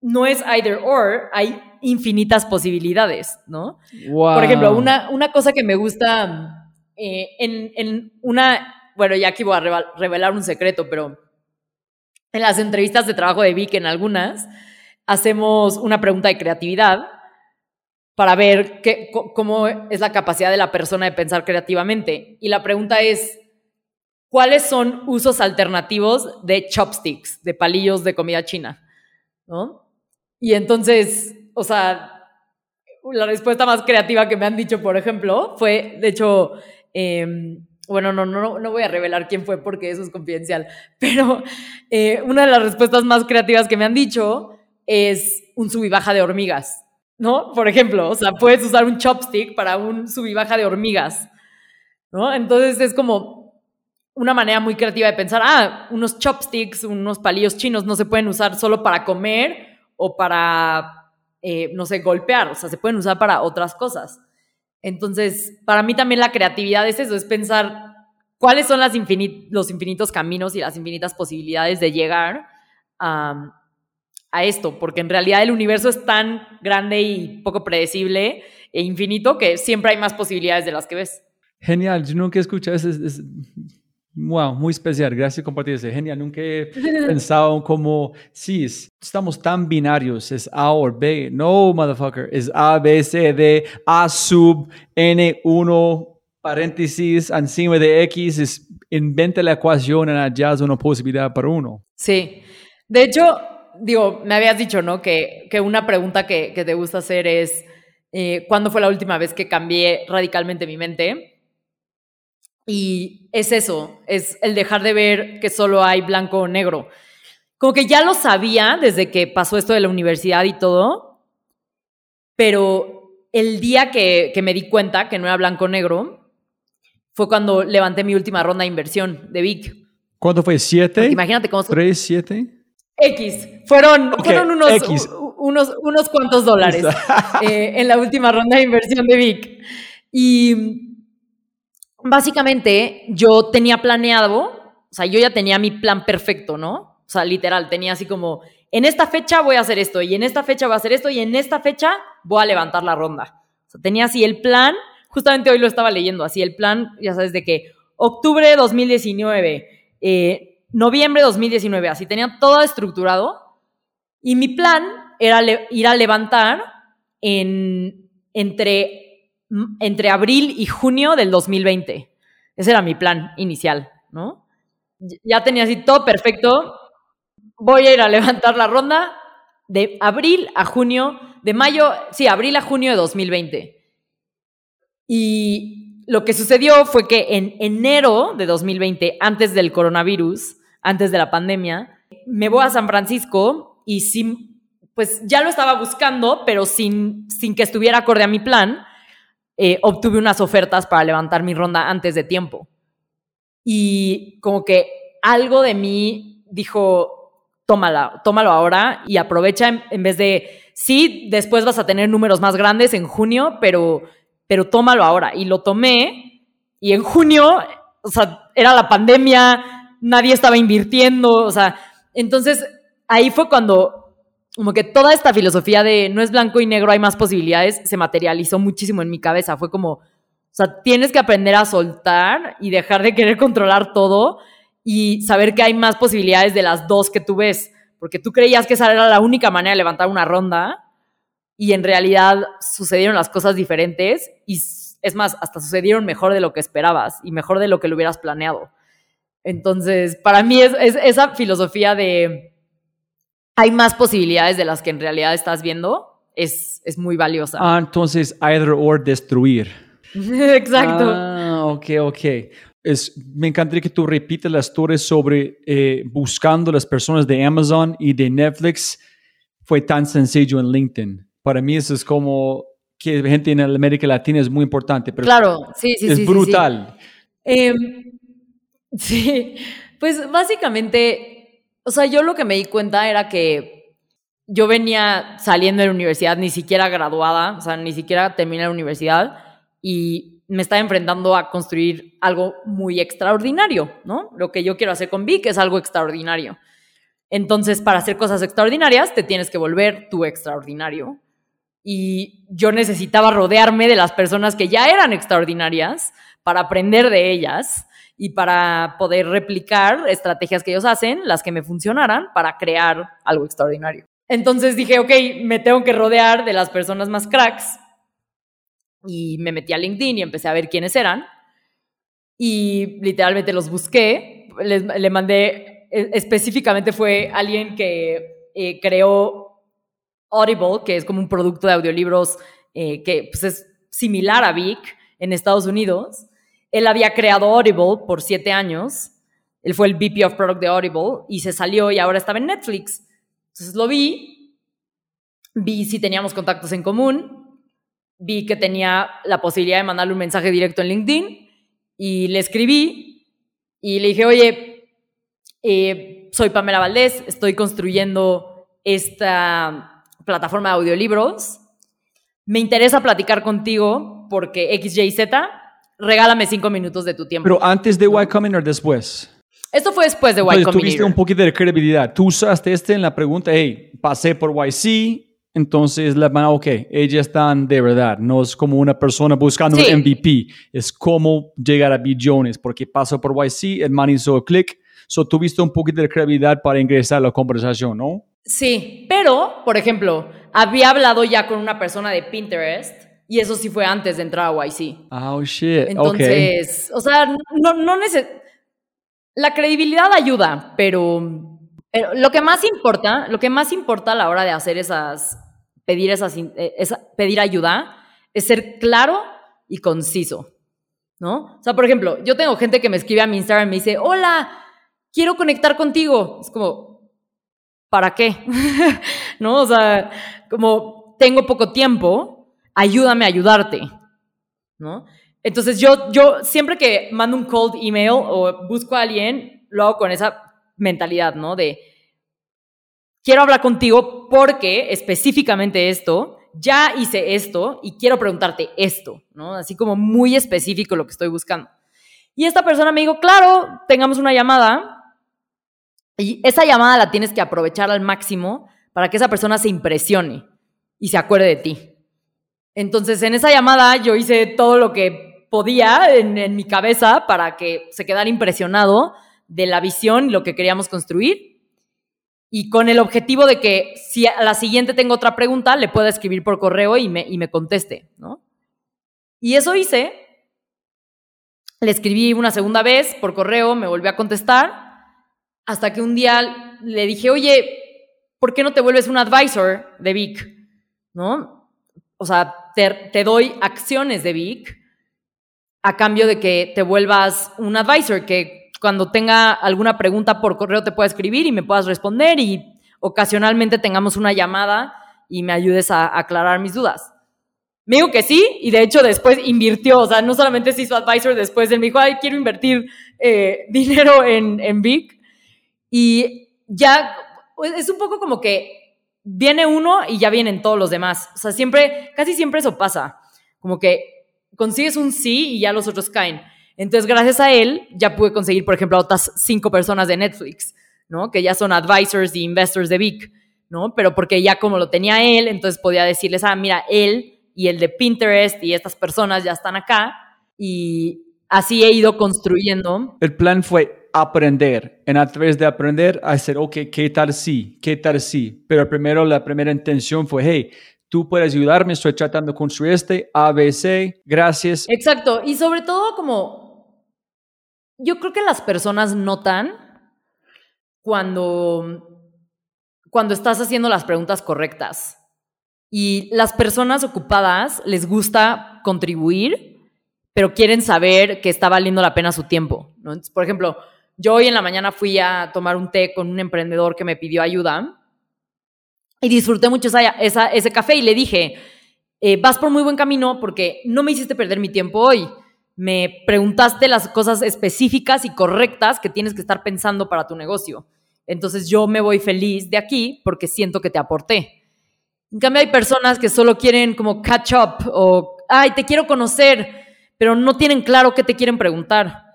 no es either or, hay infinitas posibilidades, ¿no? Wow. Por ejemplo, una, una cosa que me gusta eh, en, en una, bueno, ya aquí voy a revelar un secreto, pero en las entrevistas de trabajo de Vic, en algunas, hacemos una pregunta de creatividad para ver qué, cómo es la capacidad de la persona de pensar creativamente. Y la pregunta es, ¿cuáles son usos alternativos de chopsticks, de palillos de comida china? ¿No? Y entonces, o sea, la respuesta más creativa que me han dicho, por ejemplo, fue, de hecho, eh, bueno, no, no, no voy a revelar quién fue porque eso es confidencial, pero eh, una de las respuestas más creativas que me han dicho es un sub baja de hormigas, ¿no? Por ejemplo, o sea, puedes usar un chopstick para un sub y baja de hormigas, ¿no? Entonces es como una manera muy creativa de pensar, ah, unos chopsticks, unos palillos chinos no se pueden usar solo para comer o para, eh, no sé, golpear, o sea, se pueden usar para otras cosas. Entonces, para mí también la creatividad es eso, es pensar cuáles son los infinitos caminos y las infinitas posibilidades de llegar a, a esto, porque en realidad el universo es tan grande y poco predecible e infinito que siempre hay más posibilidades de las que ves. Genial, yo nunca he escuchado eso. Es, wow, muy especial. Gracias por compartir eso. Genial, nunca he pensado como, sí, estamos tan binarios, es A o B. No, motherfucker, es A, B, C, D, A sub, N, 1, paréntesis, encima de X, es, inventa la ecuación y es una posibilidad para uno. Sí. De hecho, digo, me habías dicho, ¿no? Que, que una pregunta que, que, te gusta hacer es, eh, ¿cuándo fue la última vez que cambié radicalmente mi mente? Y es eso, es el dejar de ver que solo hay blanco o negro. Como que ya lo sabía desde que pasó esto de la universidad y todo, pero el día que, que me di cuenta que no era blanco o negro fue cuando levanté mi última ronda de inversión de Vic. ¿Cuánto fue? ¿Siete? imagínate cómo... ¿Tres, siete? X. Fueron, fueron unos, unos, unos cuantos dólares eh, en la última ronda de inversión de Vic. Y básicamente yo tenía planeado, o sea, yo ya tenía mi plan perfecto, ¿no? O sea, literal, tenía así como, en esta fecha voy a hacer esto, y en esta fecha voy a hacer esto, y en esta fecha voy a levantar la ronda. O sea, tenía así el plan, justamente hoy lo estaba leyendo, así el plan, ya sabes, de que octubre de 2019, eh, noviembre 2019, así tenía todo estructurado, y mi plan era ir a levantar en, entre entre abril y junio del 2020. Ese era mi plan inicial, ¿no? Ya tenía así todo perfecto. Voy a ir a levantar la ronda de abril a junio, de mayo, sí, abril a junio de 2020. Y lo que sucedió fue que en enero de 2020, antes del coronavirus, antes de la pandemia, me voy a San Francisco y sin, pues ya lo estaba buscando, pero sin, sin que estuviera acorde a mi plan. Eh, obtuve unas ofertas para levantar mi ronda antes de tiempo. Y como que algo de mí dijo, tómala, tómalo ahora y aprovecha en, vez de, sí, después vas a tener números más grandes en junio, pero, pero tómalo ahora. Y lo tomé y en junio, o sea, era la pandemia, nadie estaba invirtiendo, o sea, entonces ahí fue cuando como que toda esta filosofía de no es blanco y negro, hay más posibilidades, se materializó muchísimo en mi cabeza. Fue como, o sea, tienes que aprender a soltar y dejar de querer controlar todo y saber que hay más posibilidades de las dos que tú ves. Porque tú creías que esa era la única manera de levantar una ronda y en realidad sucedieron las cosas diferentes y es más, hasta sucedieron mejor de lo que esperabas y mejor de lo que lo hubieras planeado. Entonces, para mí es esa filosofía de hay más posibilidades de las que en realidad estás viendo, es, es muy valiosa. Ah, entonces, either or destruir. Exacto. Ah, ok, ok. Es, me encantaría que tú repites la historia sobre eh, buscando las personas de Amazon y de Netflix. Fue tan sencillo en LinkedIn. Para mí eso es como que gente en América Latina es muy importante. Pero claro, sí, sí, es brutal. Em, sí, pues básicamente o sea, yo lo que me di cuenta era que yo venía saliendo de la universidad, ni siquiera graduada, o sea, ni siquiera terminé la universidad y me estaba enfrentando a construir algo muy extraordinario, ¿no? Lo que yo quiero hacer con Vic es algo extraordinario. Entonces, para hacer cosas extraordinarias, te tienes que volver tú extraordinario. Y yo necesitaba rodearme de las personas que ya eran extraordinarias para aprender de ellas y para poder replicar estrategias que ellos hacen, las que me funcionaran, para crear algo extraordinario. Entonces dije, ok, me tengo que rodear de las personas más cracks. Y me metí a LinkedIn y empecé a ver quiénes eran. Y literalmente los busqué. le mandé, e, específicamente fue alguien que eh, creó Audible, que es como un producto de audiolibros eh, que pues, es similar a Vic en Estados Unidos. Él había creado Audible por siete años. Él fue el VP of Product de Audible y se salió y ahora estaba en Netflix. Entonces lo vi, vi si teníamos contactos en común, vi que tenía la posibilidad de mandarle un mensaje directo en LinkedIn y le escribí Y le dije, oye, eh, soy Pamela Valdés, estoy construyendo esta plataforma de audiolibros. Me interesa platicar contigo porque X, Y, Z, regálame cinco minutos de tu tiempo. Pero antes de Y Combinator después. Esto fue después de Y Entonces, tuviste Combinator. un poquito de credibilidad. Tú usaste este en la pregunta, hey, pasé por YC, entonces la van, ok, ellas están de verdad. No es como una persona buscando Sí. un MVP. Es cómo llegar a billones, porque pasó por YC, el man hizo clic. So, tuviste un poquito de credibilidad para ingresar a la conversación, ¿no? Sí, pero, por ejemplo, había hablado ya con una persona de Pinterest y eso sí fue antes de entrar a YC. Oh, shit. Entonces, o sea, no, no neces- La credibilidad ayuda, pero, pero lo que más importa, lo que más importa a la hora de hacer esas, pedir esas, eh, esa- pedir ayuda, es ser claro y conciso, ¿no? O sea, por ejemplo, yo tengo gente que me escribe a mi Instagram y me dice, hola, quiero conectar contigo. Es como, ¿para qué? ¿No? O sea, como tengo poco tiempo, ayúdame a ayudarte, ¿no? Entonces yo, yo siempre que mando un cold email o busco a alguien, lo hago con esa mentalidad, ¿no? De, quiero hablar contigo porque específicamente esto, ya hice esto y quiero preguntarte esto, ¿no? Así como muy específico lo que estoy buscando. Y esta persona me dijo, claro, tengamos una llamada. Y esa llamada la tienes que aprovechar al máximo para que esa persona se impresione y se acuerde de ti. Entonces, en esa llamada yo hice todo lo que podía en, mi cabeza para que se quedara impresionado de la visión y lo que queríamos construir. Y con el objetivo de que si a la siguiente tengo otra pregunta, le pueda escribir por correo y me, y me conteste, ¿no? Y eso hice. Le escribí una segunda vez por correo, me volvió a contestar, hasta que un día le dije, oye, ¿por qué no te vuelves un advisor de Vic? ¿No? O sea, te, doy acciones de Vic a cambio de que te vuelvas un advisor, que cuando tenga alguna pregunta por correo te pueda escribir y me puedas responder y ocasionalmente tengamos una llamada y me ayudes a, aclarar mis dudas. Me dijo que sí, y de hecho después invirtió, o sea, no solamente se hizo advisor después, él me dijo, ay, quiero invertir eh, dinero en, en Vic, y ya es un poco como que viene uno y ya vienen todos los demás, o sea, siempre, casi siempre eso pasa, como que consigues un sí y ya los otros caen. Entonces, gracias a él, ya pude conseguir, por ejemplo, a otras cinco personas de Netflix, ¿no? Que ya son advisors y investors de Vic, ¿no? Pero porque ya como lo tenía él, entonces podía decirles, ah, mira, él y el de Pinterest y estas personas ya están acá y así he ido construyendo. El plan fue aprender. En a través de aprender, hacer, ok, ¿qué tal sí? ¿Qué tal sí? Pero primero la primera intención fue, hey, tú puedes ayudarme, estoy tratando de construir este, ABC, gracias. Exacto. Y sobre todo como, yo creo que las personas notan cuando, cuando estás haciendo las preguntas correctas. Y las personas ocupadas les gusta contribuir, pero quieren saber que está valiendo la pena su tiempo. por ejemplo, yo hoy en la mañana fui a tomar un té con un emprendedor que me pidió ayuda y disfruté mucho ese café y le dije, eh, vas por muy buen camino porque no me hiciste perder mi tiempo hoy. Me preguntaste las cosas específicas y correctas que tienes que estar pensando para tu negocio. Entonces yo me voy feliz de aquí porque siento que te aporté. En cambio hay personas que solo quieren como catch up o, ay, te quiero conocer, pero no tienen claro qué te quieren preguntar.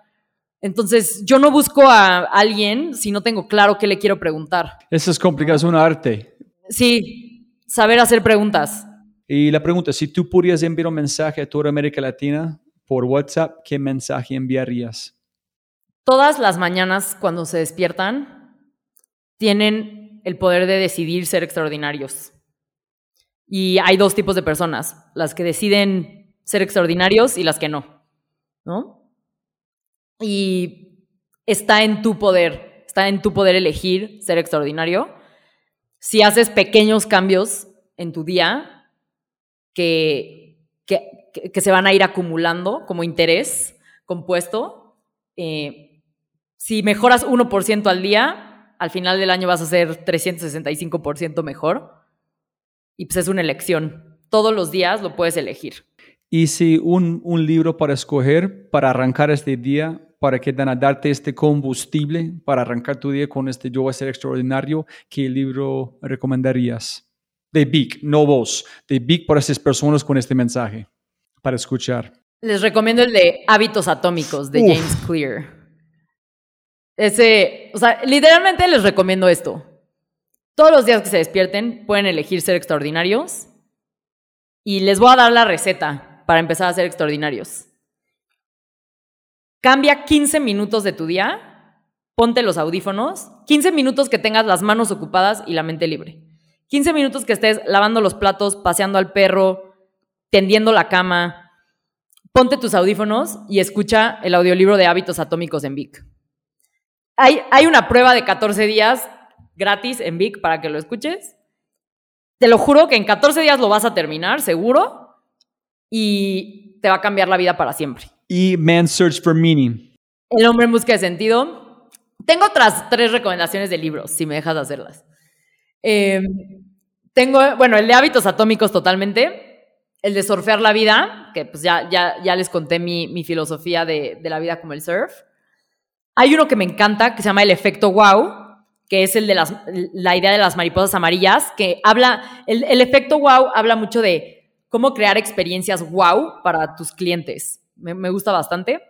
Entonces yo no busco a alguien si no tengo claro qué le quiero preguntar. Eso es complicado, es un arte. Sí, saber hacer preguntas. Y la pregunta, si tú pudieras enviar un mensaje a toda América Latina por WhatsApp, ¿qué mensaje enviarías? Todas las mañanas cuando se despiertan tienen el poder de decidir ser extraordinarios. Y hay dos tipos de personas, las que deciden ser extraordinarios y las que no, ¿no? Y está en tu poder, está en tu poder elegir ser extraordinario. Si haces pequeños cambios en tu día que, que, se van a ir acumulando como interés compuesto, eh, si mejoras 1% al día, al final del año vas a ser 365% mejor. Y pues es una elección. Todos los días lo puedes elegir. Y si un, un libro para escoger para arrancar este día, para que dan a darte este combustible para arrancar tu día con este yo voy a ser extraordinario, ¿qué libro recomendarías? De Vic, no vos, de Vic para esas personas con este mensaje, para escuchar. Les recomiendo el de Hábitos Atómicos de Uf. James Clear. Ese, o sea, literalmente les recomiendo esto. Todos los días que se despierten pueden elegir ser extraordinarios y les voy a dar la receta para empezar a ser extraordinarios. Cambia 15 minutos de tu día, ponte los audífonos, 15 minutos que tengas las manos ocupadas y la mente libre. 15 minutos que estés lavando los platos, paseando al perro, tendiendo la cama. Ponte tus audífonos y escucha el audiolibro de Hábitos Atómicos en Vic. Hay, una prueba de 14 días gratis en Vic para que lo escuches. Te lo juro que en 14 días lo vas a terminar, seguro, y te va a cambiar la vida para siempre. Y Man's Search for Meaning. El hombre en busca de sentido. Tengo otras tres recomendaciones de libros, si me dejas hacerlas. Eh, tengo, bueno, el de hábitos atómicos totalmente. El de surfear la vida, que pues ya, ya, ya les conté mi, mi filosofía de, de la vida como el surf. Hay uno que me encanta, que se llama El efecto wow, que es el de las, la idea de las mariposas amarillas, que habla, el, el efecto wow habla mucho de cómo crear experiencias wow para tus clientes. Me, me gusta bastante.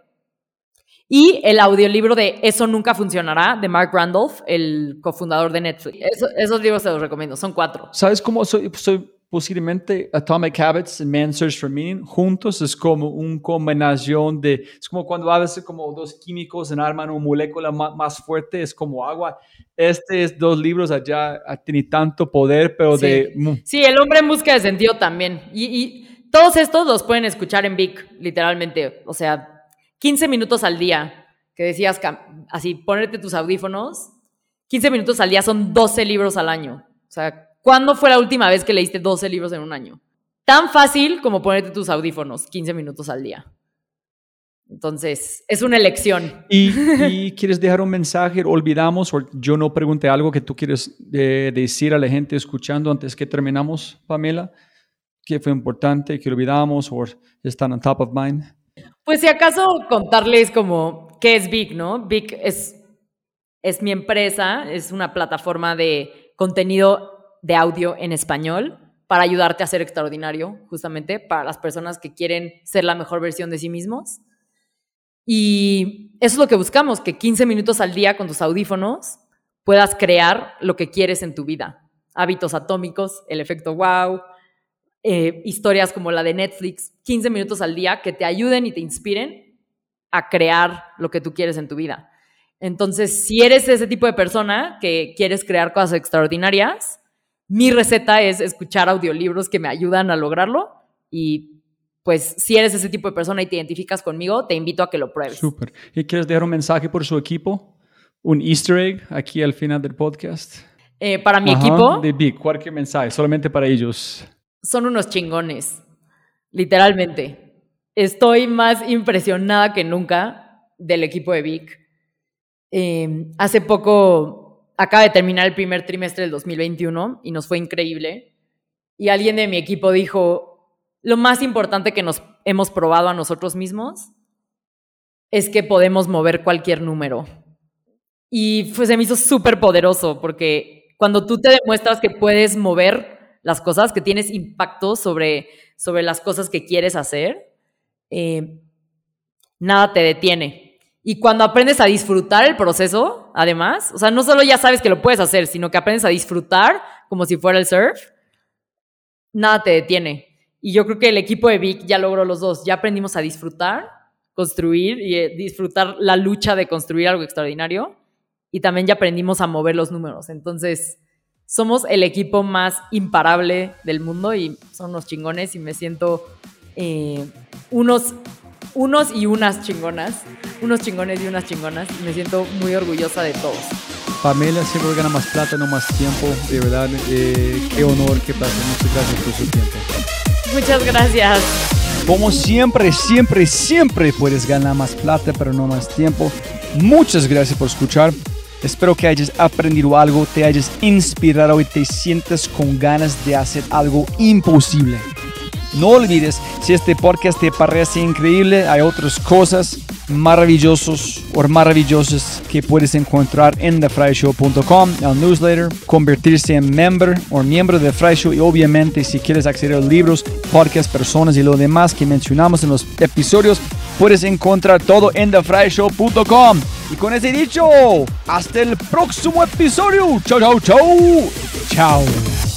Y el audiolibro de Eso Nunca Funcionará, de Mark Randolph, el cofundador de Netflix. Eso- esos libros se los recomiendo, son cuatro. ¿Sabes cómo soy, soy posiblemente Atomic Habits y Man's Search for Meaning juntos? Es como una combinación de, es como cuando a veces como dos químicos en arman una molécula más, fuerte, es como agua. Estos dos libros allá ah, tienen tanto poder, pero Sí. de... mm, Sí, El hombre en busca de sentido también. Y, y todos estos los pueden escuchar en Vic, literalmente. O sea, 15 minutos al día, que decías, así, ponerte tus audífonos. 15 minutos al día son 12 libros al año. O sea, ¿cuándo fue la última vez que leíste 12 libros en un año? Tan fácil como ponerte tus audífonos, 15 minutos al día. Entonces, es una elección. ¿Y, y quieres dejar un mensaje? ¿Olvidamos o yo no pregunté algo que tú quieres eh, decir a la gente escuchando antes que terminamos, Pamela? ¿Qué fue importante? ¿Que olvidamos o están on top of mind? Pues si acaso contarles como qué es Vic, ¿no? Vic es, es mi empresa, es una plataforma de contenido de audio en español para ayudarte a ser extraordinario, justamente para las personas que quieren ser la mejor versión de sí mismos. Y eso es lo que buscamos, que 15 minutos al día con tus audífonos puedas crear lo que quieres en tu vida. Hábitos atómicos, el efecto wow, eh, historias como la de Netflix, 15 minutos al día que te ayuden y te inspiren a crear lo que tú quieres en tu vida. Entonces, si eres ese tipo de persona que quieres crear cosas extraordinarias, mi receta es escuchar audiolibros que me ayudan a lograrlo y pues si eres ese tipo de persona y te identificas conmigo, te invito a que lo pruebes. Súper. ¿Y quieres dejar un mensaje por su equipo? ¿Un easter egg aquí al final del podcast? Eh, para mi Ajá, equipo, De Big, cualquier mensaje, solamente para ellos. Son unos chingones, literalmente. Estoy más impresionada que nunca del equipo de Vic. Eh, hace poco acaba de terminar el primer trimestre del 2021 y nos fue increíble. Y alguien de mi equipo dijo, lo más importante que nos hemos probado a nosotros mismos es que podemos mover cualquier número. Y pues se me hizo súper poderoso porque cuando tú te demuestras que puedes mover las cosas, que tienes impacto sobre, sobre las cosas que quieres hacer, eh, nada te detiene. Y cuando aprendes a disfrutar el proceso, además, o sea, no solo ya sabes que lo puedes hacer, sino que aprendes a disfrutar como si fuera el surf, nada te detiene. Y yo creo que el equipo de Vic ya logró los dos. Ya aprendimos a disfrutar, construir y eh, disfrutar la lucha de construir algo extraordinario. Y también ya aprendimos a mover los números. Entonces, somos el equipo más imparable del mundo y son unos chingones y me siento eh, unos, unos y unas chingonas. Unos chingones y unas chingonas. Y me siento muy orgullosa de todos. Pamela siempre gana más plata, no más tiempo. De verdad, eh, qué honor, qué placer. Muchas gracias por su tiempo. Muchas gracias. Como siempre, siempre, siempre puedes ganar más plata, pero no más tiempo. Muchas gracias por escuchar. Espero que hayas aprendido algo, te hayas inspirado y te sientas con ganas de hacer algo imposible. No olvides, si este podcast te parece increíble, hay otras cosas maravillosos o maravillosas que puedes encontrar en thefryshow.com, el newsletter, convertirse en member o miembro de Fry y obviamente si quieres acceder a libros, podcasts, personas y lo demás que mencionamos en los episodios, puedes encontrar todo en thefryshow.com. Y con ese dicho, hasta el próximo episodio. Chao, chao, chao. Chao.